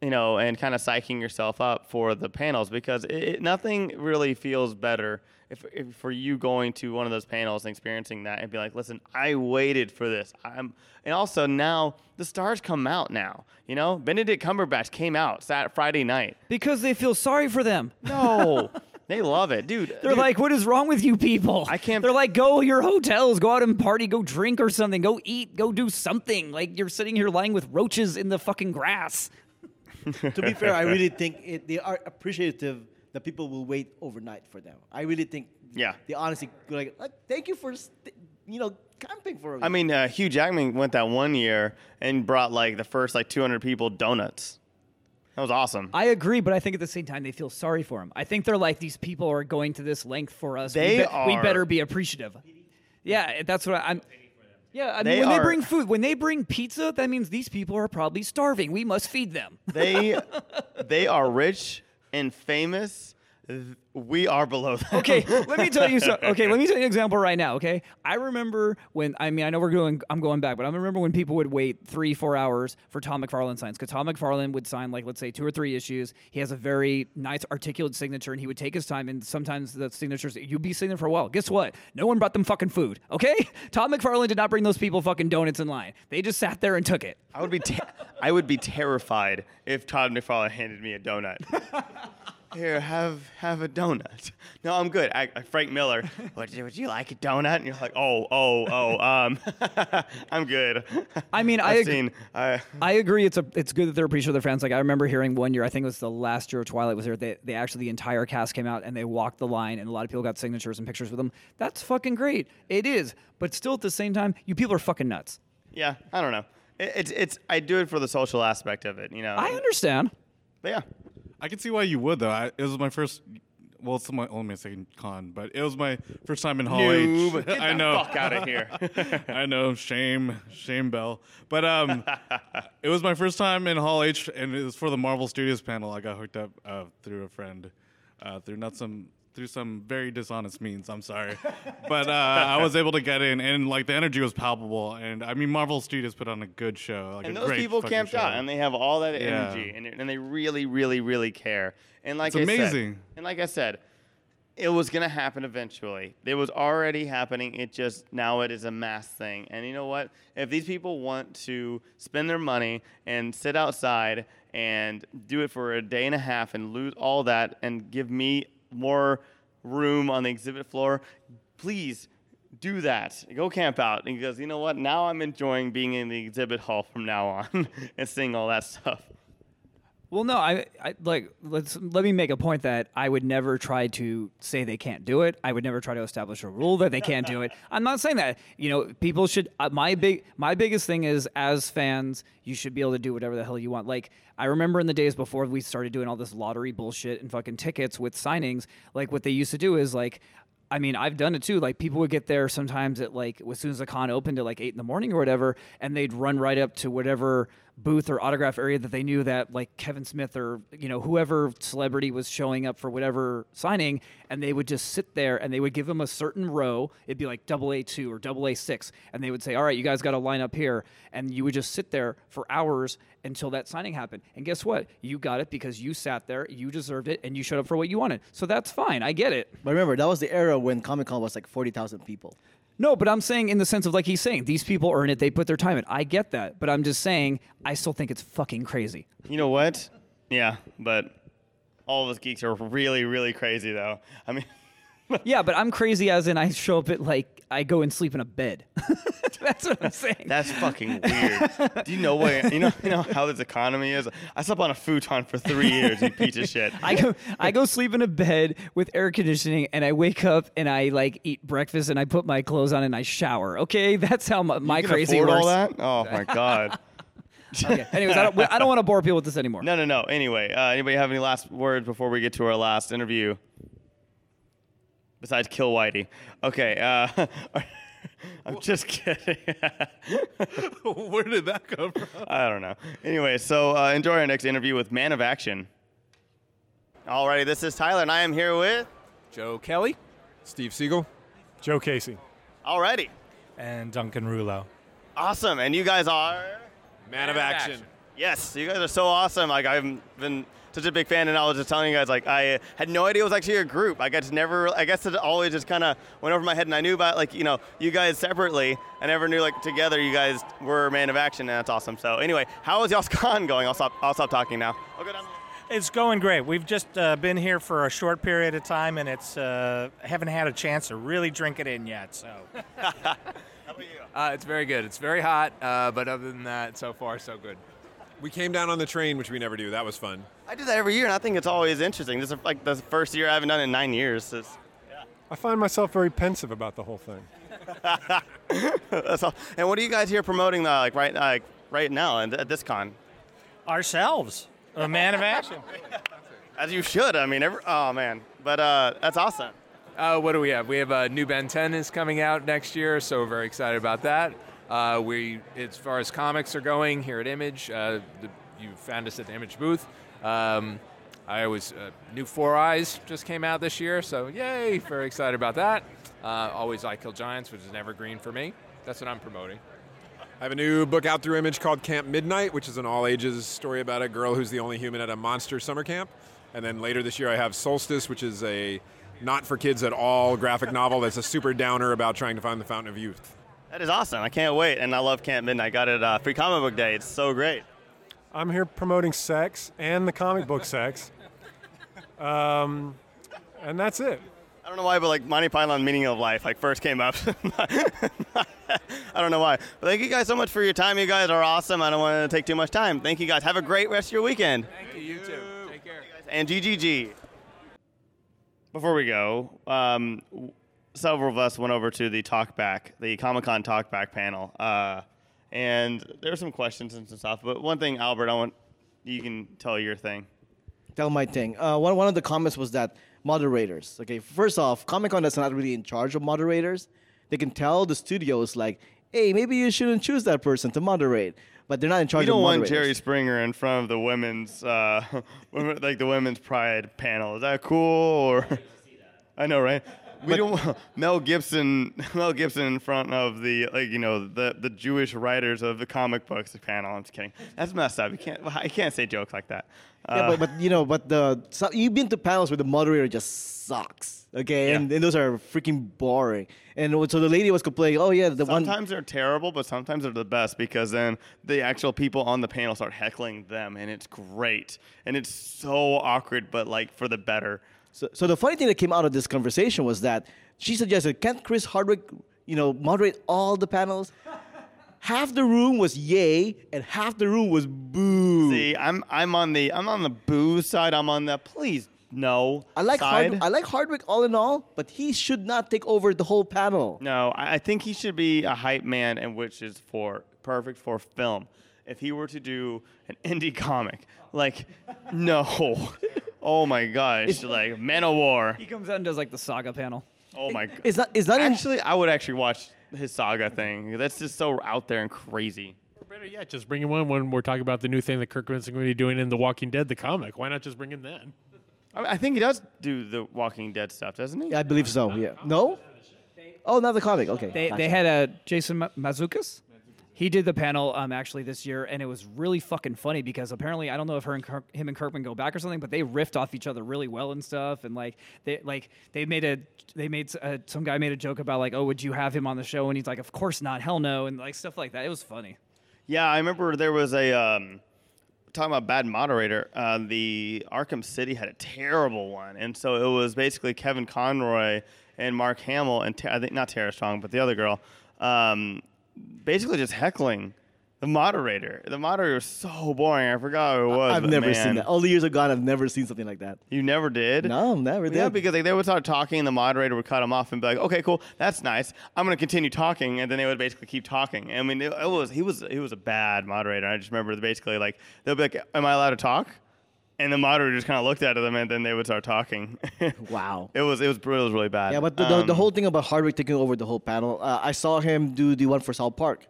you know, and kind of psyching yourself up for the panels because it, it, nothing really feels better if, if for you going to one of those panels and experiencing that and be like, listen, I waited for this. I'm, and also now the stars come out now. You know, Benedict Cumberbatch came out Sat Friday night. Because they feel sorry for them. [LAUGHS] No, they love it, dude. They're dude, like, what is wrong with you people? I can't- They're like, go your hotels, go out and party, go drink or something, go eat, go do something. Like you're sitting here lying with roaches in the fucking grass. To be fair, I [LAUGHS] really think it, they are appreciative that people will wait overnight for them. I really think. Yeah. They honestly like, like thank you for st- you know camping for. a I week." mean, uh, Hugh Jackman went that one year and brought like the first like 200 people donuts. That was awesome. I agree, but I think at the same time they feel sorry for him. I think they're like these people are going to this length for us. They we, be- we better be appreciative. Yeah, that's what I, I'm. Yeah, I mean, They when they bring food, when they bring pizza, that means these people are probably starving. We must feed them. They [LAUGHS] they are rich and famous. We are below that. okay, let me tell you so. [LAUGHS] Okay, let me tell you an example right now. Okay, I remember when I mean I know we're going. I'm going back, but I remember when people would wait three, four hours for Tom McFarlane signs because Tom McFarlane would sign like let's say two or three issues. He has a very nice articulate signature, and he would take his time. And sometimes the signatures you'd be sitting there for a while. Guess what? No one brought them fucking food. Okay, [LAUGHS] Tom McFarlane did not bring those people fucking donuts in line. They just sat there and took it. I would be te- I would be terrified if Todd McFarlane handed me a donut. [LAUGHS] here, have have a donut. [LAUGHS] No, I'm good. I, I Frank Miller. [LAUGHS] Would you, would you like a donut? And you're like, oh, oh, oh. Um, [LAUGHS] I'm good. I mean, I I've agree- seen. I, I agree. It's a it's good that they're appreciative of their fans. Like I remember hearing one year, I think it was the last year of Twilight was there. They they actually the entire cast came out and they walked the line, and a lot of people got signatures and pictures with them. That's fucking great. It is, but still at the same time, you people are fucking nuts. yeah, I don't know. It, it's it's I do it for the social aspect of it, you know. I understand. But yeah, I can see why you would though. I, it was my first. Well, it's my only my second con, but it was my first time in Hall Noob. H. [LAUGHS] Get I the know. fuck outta here. [LAUGHS] I know. Shame, shame, Bell. But um, [LAUGHS] it was my first time in Hall H, and it was for the Marvel Studios panel. I got hooked up uh, through a friend, uh, through not some through some very dishonest means. I'm sorry, [LAUGHS] but uh, I was able to get in, and like the energy was palpable. And I mean, Marvel Studios put on a good show. Like and those people camped show. out and they have all that Yeah. energy and, and they really really really care and like It's I said- amazing. and like i said it was going to happen eventually it was already happening it just now it is a mass thing and you know what if these people want to spend their money and sit outside and do it for a day and a half and lose all that and give me more room on the exhibit floor please do that. Go camp out. And he goes, you know what? Now I'm enjoying being in the exhibit hall from now on [LAUGHS] and seeing all that stuff. Well, no, I, I like let's let me make a point that I would never try to say they can't do it. I would never try to establish a rule that they can't do it. I'm not saying that. You know, people should. Uh, my big my biggest thing is as fans, you should be able to do whatever the hell you want. Like I remember in the days before we started doing all this lottery bullshit and fucking tickets with signings. Like what they used to do is like. I mean, I've done it too. Like people would get there sometimes at like as soon as the con opened at like eight in the morning or whatever, and they'd run right up to whatever booth or autograph area that they knew that like Kevin Smith or you know whoever celebrity was showing up for whatever signing, and they would just sit there and they would give them a certain row. It'd be like double A two or double A six, and they would say, "All right, you guys got to line up here," and you would just sit there for hours until that signing happened. And guess what? You got it because you sat there, you deserved it, and you showed up for what you wanted. So that's fine. I get it. But remember, that was the era when Comic Con was like 40,000 people. No, but I'm saying in the sense of like he's saying these people earn it, they put their time in. I get that, but I'm just saying I still think it's fucking crazy. You know what? Yeah, but all of us geeks are really, really crazy, though. I mean, [LAUGHS] yeah, but I'm crazy as in I show up at like I go and sleep in a bed. [LAUGHS] That's what I'm saying. that's fucking weird. Do you know what? You know, you know how this economy is. I slept on a futon for three years. You piece of shit. I go I go sleep in a bed with air conditioning and I wake up and I like eat breakfast and I put my clothes on and I shower. Okay, that's how my, my crazy afford works. all that? Oh my [LAUGHS] god. Okay. Anyways, I don't, I don't want to bore people with this anymore. No, no, no. Anyway, uh, anybody have any last words before we get to our last interview? Besides kill Whitey. Okay. Uh, [LAUGHS] I'm just kidding. [LAUGHS] Where did that come from? I don't know. Anyway, so uh, enjoy our next interview with Man of Action. Alrighty, this is Tyler, and I am here with Joe Kelly, Steve Seagle, Joe Casey, Alrighty. and Duncan Rouleau. Awesome, and you guys are Man of Action. Yes, you guys are so awesome. Like I've been such a big fan, and I was just telling you guys, like I had no idea it was actually a group. I guess never, I guess it always just kind of went over my head, and I knew about like you know you guys separately. I never knew like together you guys were Man of Action, and that's awesome. So anyway, how is y'all's [LAUGHS] con going? I'll stop. I'll stop talking now. I'll go down. It's going great. We've just uh, been here for a short period of time, and it's uh, haven't had a chance to really drink it in yet. So, [LAUGHS] how about you? Uh, it's very good. It's very hot, uh, but other than that, so far so good. We came down on the train, which we never do. That was fun. I do that every year, and I think it's always interesting. This is like the first year I haven't done it in nine years. It's- I find myself very pensive about the whole thing. [LAUGHS] that's all. And what are you guys here promoting? Uh, like right, like right now and at this con? ourselves, a [LAUGHS] man of action. As you should. I mean, every, oh man, but uh, that's awesome. Uh, what do we have? We have uh, New Ben 10 is coming out next year, so we're very excited about that. Uh, we, as far as comics are going here at Image, uh, the, you found us at the Image booth. Um, I always uh, new Four Eyes just came out this year, so yay! Very excited about that. Uh, always I Kill Giants, which is an evergreen for me. That's what I'm promoting. I have a new book out through Image called Camp Midnight, which is an all ages story about a girl who's the only human at a monster summer camp. And then later this year, I have Solstice, which is a not for kids at all graphic novel that's a super downer about trying to find the fountain of youth. That is awesome. I can't wait, and I love Camp Midnight. I got it uh, free comic book day. It's so great. I'm here promoting sex and the comic book [LAUGHS] sex. Um, and that's it. I don't know why, but like Monty Python meaning of life like first came up. [LAUGHS] I don't know why. But thank you guys so much for your time. You guys are awesome. I don't want to take too much time. Thank you guys. Have a great rest of your weekend. Thank you. You too. Take care. And GGG. Before we go, um, w- several of us went over to the Talkback, the Comic Con Talkback panel, uh, and there were some questions and some stuff. But one thing, Albert, I want you can tell your thing. tell my thing. Uh, one, one of the comments was that moderators. Okay, first off, Comic Con is not really in charge of moderators. They can tell the studios like, hey, maybe you shouldn't choose that person to moderate, but they're not in charge You don't of want. Jerry Springer in front of the women's, uh, [LAUGHS] like the women's pride panel. Is that cool? Or [LAUGHS] I know, right? We don't want Mel Gibson, [LAUGHS] Mel Gibson in front of the like you know the the Jewish writers of the comic books panel. I'm just kidding. That's messed up. You can't I can't say jokes like that. yeah, Uh, but, but you know, but the so you've been to panels where the moderator just sucks. Okay, and, and those are freaking boring. And so the lady was complaining, oh yeah, the one sometimes they're terrible, but sometimes they're the best because then the actual people on the panel start heckling them, and it's great. And it's so awkward, but like for the better. So, so the funny thing that came out of this conversation was that she suggested, can't Chris Hardwick, you know, moderate all the panels? half the room was yay, and half the room was boo. See, I'm I'm on the I'm on the boo side. I'm on the please no. I like side. Hard, I like Hardwick all in all, but he should not take over the whole panel. No, I, I think he should be a hype man, and which is for perfect for film. If he were to do an indie comic, like no, [LAUGHS] oh my gosh, like Man of War. He comes out and does like the saga panel. Oh my god. Is that is that actually? I would actually watch his saga thing. That's just so out there and crazy. Better yet, just bring him in when we're talking about the new thing that Kirk Vincent going to be doing in The Walking Dead, the comic. Why not just bring him then? I, I think he does do the Walking Dead stuff, doesn't he? Yeah, I believe so. Yeah. No. Oh, not the comic. Okay. They, they had a Jason Ma- Mantzoukas. He did the panel um, actually this year, and it was really fucking funny because apparently I don't know if her and Kirk, him and Kirkman go back or something, but they riffed off each other really well and stuff. And like they like they made a they made uh, some guy made a joke about like oh would you have him on the show and he's like of course not hell no and like stuff like that. It was funny. Yeah, I remember there was a um, talking about bad moderator. Uh, the Arkham City had a terrible one, and so it was basically Kevin Conroy and Mark Hamill and I think not Tara Strong, but the other girl, um, basically just heckling the moderator. The moderator was so boring. I forgot who it was. I've but never man. seen that. All the years I've gone, I've never seen something like that. You never did? No, never Yeah, because like, they would start talking, and the moderator would cut them off and be like, "Okay, cool, that's nice. I'm gonna continue talking," and then they would basically keep talking. I mean, it, it was he was he was a bad moderator. I just remember basically like they'll be like, "Am I allowed to talk?" And the moderator just kind of looked at them, and then they would start talking. [LAUGHS] wow, it was it was it was really bad. Yeah, but the, the, the Um, whole thing about Hardwick taking over the whole panel, uh, I saw him do the one for South Park,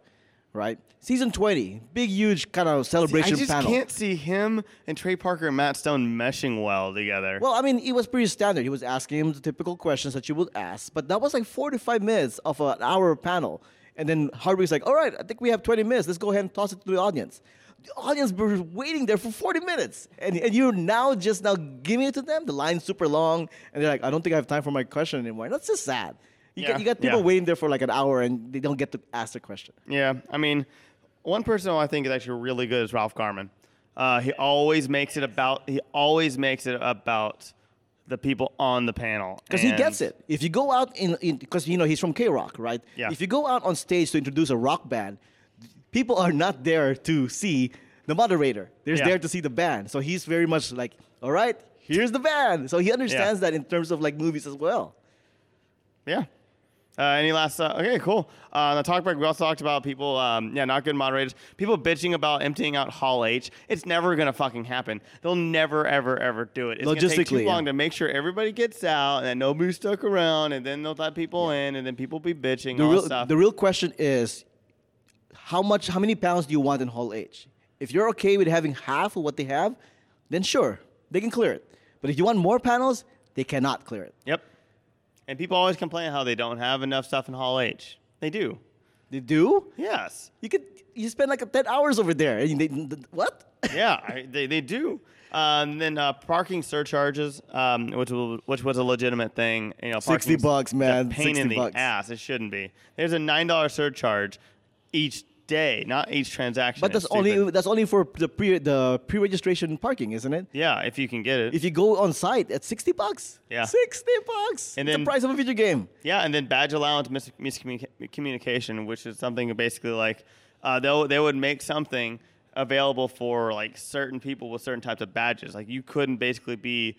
right? Season 20, big, huge kind of celebration I just panel. can't see him and Trey Parker and Matt Stone meshing well together. Well, I mean, it was pretty standard. He was asking him the typical questions that you would ask, but that was like 45 minutes of an hour panel. And then Hardwick's like, all right, I think we have 20 minutes. Let's go ahead and toss it to the audience. Audience were waiting there for 40 minutes. And, and you're now just now giving it to them. The line's super long. And they're like, I don't think I have time for my question anymore. That's just sad. You, Yeah, got, you got people yeah. waiting there for like an hour and they don't get to ask the question. Yeah, I mean, one person who I think is actually really good is Ralph Garman. Uh, he always makes it about. He always makes it about the people on the panel Because he gets it. If you go out in, because you know he's from K Rock, right? Yeah. If you go out on stage to introduce a rock band, people are not there to see the moderator. They're Yeah. there to see the band. So he's very much like, all right, here's the band. So he understands that in terms of like movies as well. Yeah. Uh, any last? Uh, okay, cool. Uh, the Talkback, we also talked about people, um, yeah, not good moderators. People bitching about emptying out Hall H. It's never gonna fucking happen. They'll never, ever, ever do it. It's gonna take too Logistically, yeah. long to make sure everybody gets out and that nobody's stuck around, and then they'll let people in, and then people be bitching The all real, stuff. the real question is, how much, how many pounds do you want in Hall H? If you're okay with having half of what they have, then sure, they can clear it. But if you want more panels, they cannot clear it. Yep. And people always complain how they don't have enough stuff in Hall H. They do. They do? Yes. You could you spend like 10 hours over there. And they, what? yeah, I, they, they do. Uh, and then uh, parking surcharges, um, which was, which was a legitimate thing. You know, 60 parking's bucks, a man. pain 60 in the bucks. ass. It shouldn't be. There's a nine dollar surcharge each day, not each transaction. But It's that's only stupid. that's only for the pre the pre registration parking, isn't it? yeah, if you can get it. If you go on site at sixty bucks, Yeah. sixty bucks. And then- the price of a video game. Yeah, and then badge allowance mis- miscommunication, which is something basically like uh, they they would make something available for like certain people with certain types of badges. Like you couldn't basically be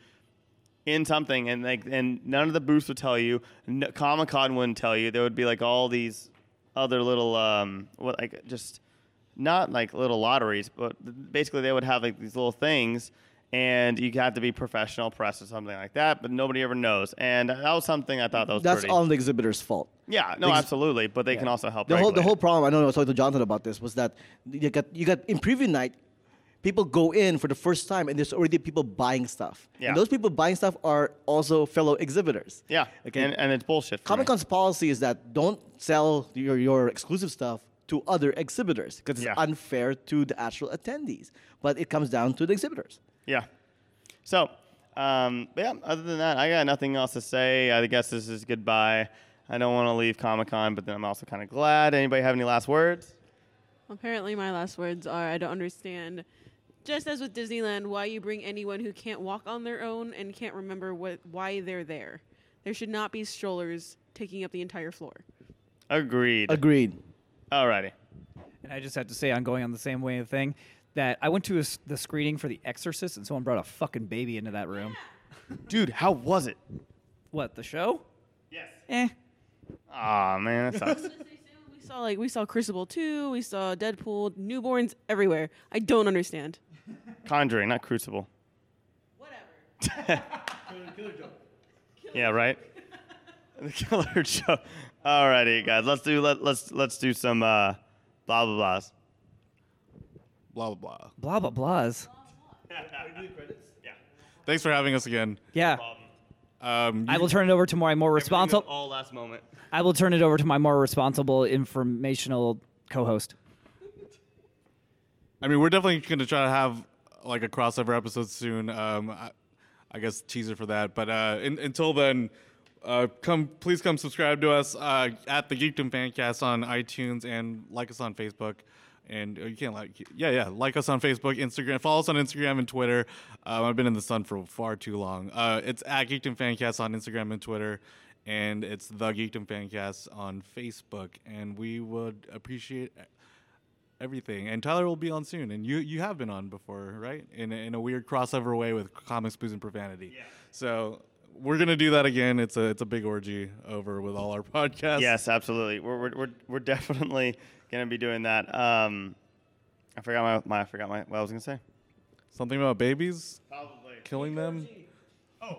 in something and like and none of the booths would tell you. No, Comic Con wouldn't tell you. There would be like all these other little um what like just not like little lotteries, but basically they would have like these little things, and you have to be professional press or something like that. But nobody ever knows, and that was something I thought that was That's pretty. on the exhibitor's fault. Yeah, no, ex- absolutely, but they can also help. The whole the whole problem. I know I was talking to Jonathan about this was that you got you got in preview night, people go in for the first time and there's already people buying stuff. Yeah. And those people buying stuff are also fellow exhibitors. Yeah, Okay. and, and it's bullshit. Comic Con's policy is that don't sell your, your exclusive stuff to other exhibitors because it's Yeah. unfair to the actual attendees. But it comes down to the exhibitors. Yeah. So, um, but yeah. Other than that, I got nothing else to say. I guess this is goodbye. I don't want to leave Comic Con, but then I'm also kind of glad. Anybody have any last words? Apparently, my last words are I don't understand, just as with Disneyland, why you bring anyone who can't walk on their own and can't remember what why they're there. There should not be strollers taking up the entire floor. Agreed. Agreed. Alrighty. And I just have to say, I'm going on the same way of thing. That I went to a s the screening for The Exorcist, and someone brought a fucking baby into that room. Dude, how was it? What the show? Yes. Eh. Aw, man, that sucks. [LAUGHS] We saw like we saw Crucible 2, we saw Deadpool, newborns everywhere. I don't understand. Conjuring, not Crucible. Whatever. [LAUGHS] Yeah, right. the killer joke. Alrighty, guys. Let's do let, let's let's do some uh, blah blah blahs. Blah blah blah. Blah blah blahs. [LAUGHS] yeah. Thanks for having us again. Yeah. Um, I will turn it over to my more responsible. All last moment. I will turn it over to my more responsible, informational co-host. I mean, we're definitely going to try to have like a crossover episode soon. Um, I, I guess teaser for that. But uh, in, until then, uh, come please come subscribe to us uh, at the Geekdom Fancast on iTunes and like us on Facebook. And uh, you can't like, yeah, yeah, like us on Facebook, Instagram, follow us on Instagram and Twitter. Um, I've been in the sun for far too long. Uh, it's at Geekdom Fancast on Instagram and Twitter, and it's the Geekdom Fancast on Facebook. And we would appreciate everything. And Tyler will be on soon, and you you have been on before, right? In a, in a weird crossover way with comics, booze, and profanity. Yeah. So we're gonna do that again. It's a it's a big orgy over with all our [LAUGHS] podcasts. Yes, absolutely. We're we're we're, we're definitely gonna be doing that. Um, I forgot my, my I forgot my what I was gonna say. Something about babies. Probably killing them. Oh.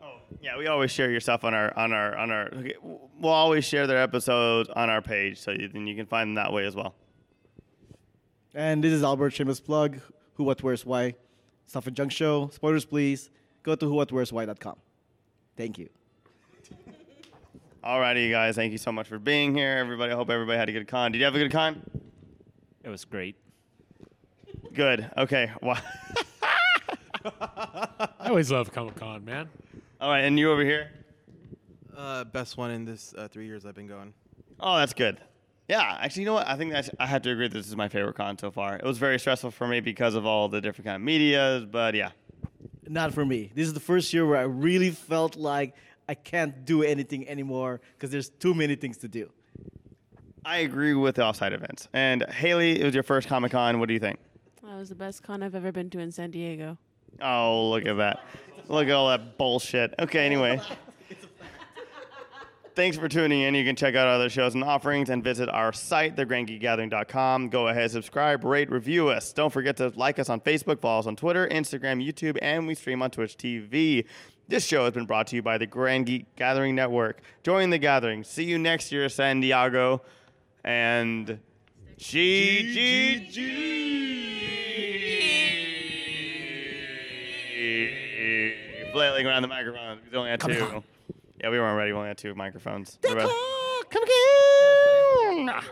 Oh. Yeah, we always share your stuff on our on our on our. okay, We'll always share their episodes on our page, so you, then you can find them that way as well. And this is Albert Shameless Plug, Who, What, Where's, Why, Stuff and Junk Show. Spoilers, please. Go to whowhatwhere'swhy.com. Thank you. Alrighty, you guys. Thank you so much for being here, everybody. I hope everybody had a good con. Did you have a good con? It was great. Good. Okay. Wow. [LAUGHS] I always love Comic Con, man. All right, and you over here? Uh, best one in this uh, three years I've been going. Oh, that's good. Yeah, actually, you know what? I think that's, I have to agree. This is my favorite con so far. It was very stressful for me because of all the different kind of medias, but yeah. Not for me. This is the first year where I really felt like I can't do anything anymore because there's too many things to do. I agree with the offsite events. And Haley, it was your first Comic Con. What do you think? That was the best con I've ever been to in San Diego. Oh, look at that. Look at all that bullshit. Okay, anyway. Thanks for tuning in. You can check out other shows and offerings and visit our site, thegrandgeekgathering.com. Go ahead, subscribe, rate, review us. Don't forget to like us on Facebook, follow us on Twitter, Instagram, YouTube, and we stream on Twitch TV. This show has been brought to you by the Grand Geek Gathering Network. Join the gathering. See you next year, San Diego. And G G G. Flailing around the microphone. We only had two. Yeah, we weren't ready. We only had two microphones. The rest- Come again.